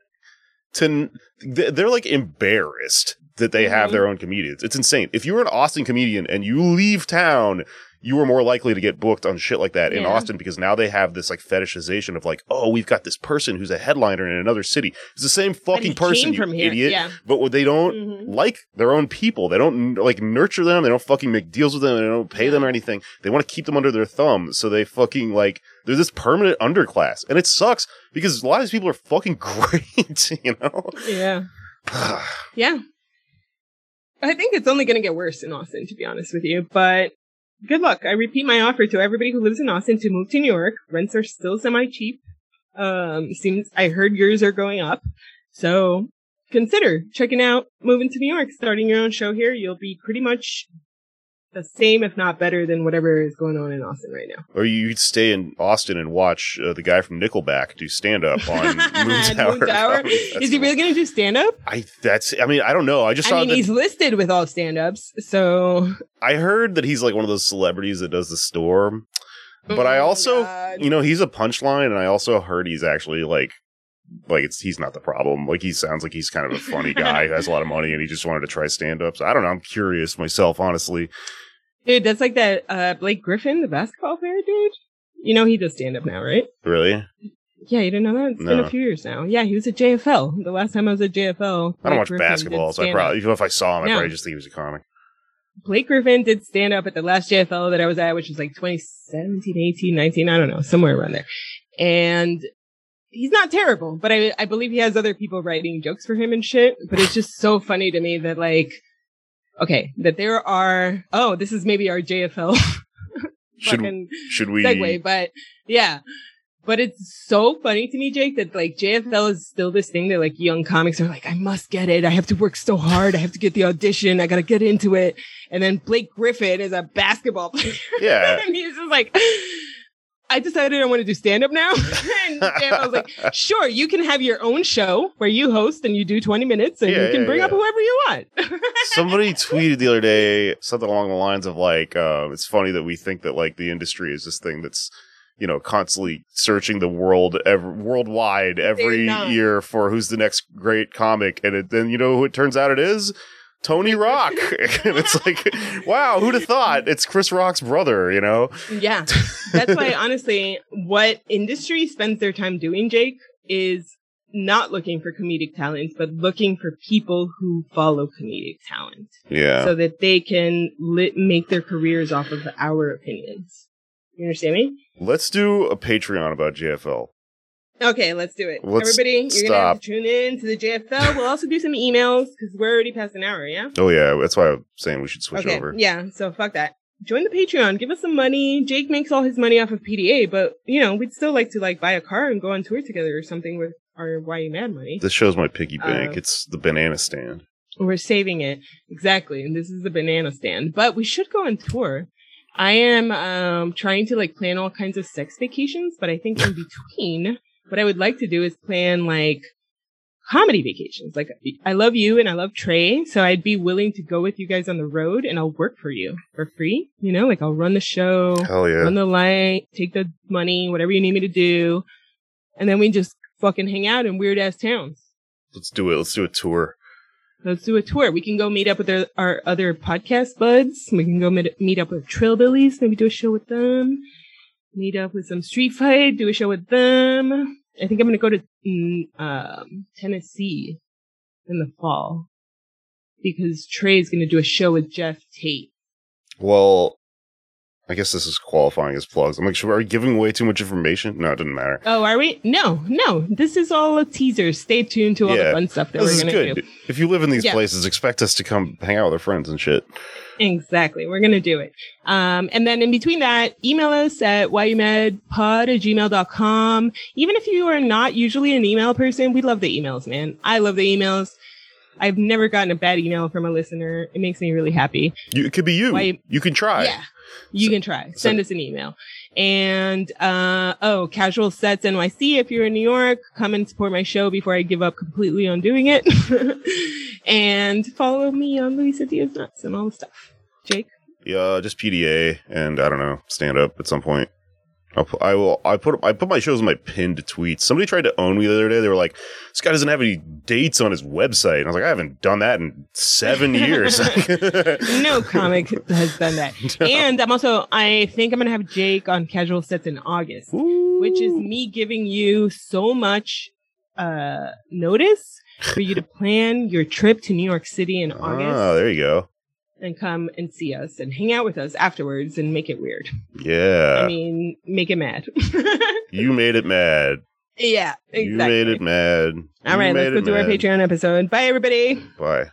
to they're like embarrassed that they have Mhm. their own comedians. It's insane. If you're an Austin comedian and you leave town, you are more likely to get booked on shit like that in Austin because now they have this like fetishization of like, oh, we've got this person who's a headliner in another city. It's the same fucking person, you from here. idiot. Yeah. But what they don't Mhm. like their own people. They don't like nurture them. They don't fucking make deals with them. They don't pay them or anything. They want to keep them under their thumb. So they fucking like there's this permanent underclass, and it sucks because a lot of these people are fucking great. You know. Yeah. Yeah. I think it's only going to get worse in Austin, to be honest with you. But good luck. I repeat my offer to everybody who lives in Austin to move to New York. Rents are still semi cheap. Um, seems I heard yours are going up. So consider checking out moving to New York, starting your own show here. You'll be pretty much the same, if not better, than whatever is going on in Austin right now. or you could stay in Austin and watch uh, the guy from Nickelback do stand up on Moon Tower. Moon Tower? Is he really going to do stand up? I that's. I mean, I don't know. I just I saw mean, that. he's listed with all stand ups. So I heard that he's like one of those celebrities that does the store. But I Oh, also, God. you know, he's a punchline, and I also heard he's actually like, like it's he's not the problem. Like he sounds like he's kind of a funny guy who has a lot of money, and he just wanted to try stand up. So I don't know. I'm curious myself, honestly. Dude, that's like that uh Blake Griffin, the basketball player dude. You know he does stand up now, right? Really, Yeah, you didn't know that? It's been a few years now. Yeah, he was at JFL. The last time I was at JFL. I don't Blake watch Griffin basketball, so I probably even if I saw him, I No. probably just think he was a comic. Blake Griffin did stand up at the last JFL that I was at, which was like 2017, 18, 19, I don't know, somewhere around there. And he's not terrible, but I, I believe he has other people writing jokes for him and shit. But it's just so funny to me that like, okay, that there are, oh, this is maybe our JFL Should fucking should we? segue, but yeah. But it's so funny to me, Jake, that like JFL is still this thing that like young comics are like, I must get it. I have to work so hard. I have to get the audition. I gotta get into it. And then Blake Griffin is a basketball player. Yeah. and he's just like, I decided I want to do stand up now. and JFL was like, sure, you can have your own show where you host and you do 20 minutes and Yeah, you can yeah, bring up whoever you want. Somebody tweeted the other day something along the lines of like, uh, it's funny that we think that like the industry is this thing that's, you know, constantly searching the world ever worldwide every year for who's the next great comic, and it, then you know who it turns out it is. Tony Rock, and it's like, wow, who'd have thought? It's Chris Rock's brother, you know? Yeah. That's why, honestly, what industry spends their time doing, Jake, is not looking for comedic talent, but looking for people who follow comedic talent Yeah, so that they can li- make their careers off of our opinions. You understand me? let's do a Patreon about JFL. Okay, let's do it. Let's Everybody, you're gonna have to tune in to the JFL. We'll also do some emails because we're already past an hour. Yeah. Oh yeah, that's why I'm saying we should switch okay. over. Yeah. So fuck that. Join the Patreon. Give us some money. Jake makes all his money off of PDA, but you know we'd still like to like buy a car and go on tour together or something with our Why You Mad money. This shows my piggy bank. Uh, it's the banana stand. We're saving it. Exactly. And this is the banana stand. But we should go on tour. I am um trying to like plan all kinds of sex vacations, but I think in between what I would like to do is plan like comedy vacations. Like I love you and I love Trey, so I'd be willing to go with you guys on the road and I'll work for you for free. You know, like I'll run the show, yeah. run the light, take the money, whatever you need me to do. And then we just fucking hang out in weird ass towns. Let's do it. Let's do a tour. Let's do a tour. We can go meet up with our, our other podcast buds. We can go meet, meet up with Trillbillies, maybe do a show with them. Meet up with some Street Fight, do a show with them. I think I'm going to go to um, Tennessee in the fall because Trey is going to do a show with Jeff Tate. Well, I guess this is qualifying as plugs. I'm like, sure, are we giving away too much information? No, it doesn't matter. Oh, are we? No, no. This is all a teaser. Stay tuned to all Yeah. the fun stuff that This we're going to good. do. If you live in these Yeah. places, expect us to come hang out with our friends and shit. Exactly. We're going to do it. Um, and then in between that, email us at whyyoumadpod at gmail.com. Even if you are not usually an email person, we love the emails, man. I love the emails. I've never gotten a bad email from a listener. It makes me really happy. You, it could be you. You can try. Yeah. You So- can try. so- Send us an email. And uh oh, casual sets NYC. If you're in New York, come and support my show before I give up completely on doing it. and follow me on Luisa Diez Nuts and all the stuff. Jake. Yeah, just PDA and I don't know, stand up at some point. I'll pu- I will. I put I put my shows in my pinned tweets. Somebody tried to own me the other day. They were like, "This guy doesn't have any dates on his website." And I was like, "I haven't done that in seven years." no comic has done that. And I'm also, I think I'm going to have Jake on casual sets in August, which is me giving you so much uh, notice for you to plan your trip to New York City in August Oh, there you go. And come and see us and hang out with us afterwards and make it weird. Yeah, I mean, make it mad. you made it mad. yeah, exactly. You made it mad. All right, let's go it do our. Patreon episode. Bye, everybody. Bye.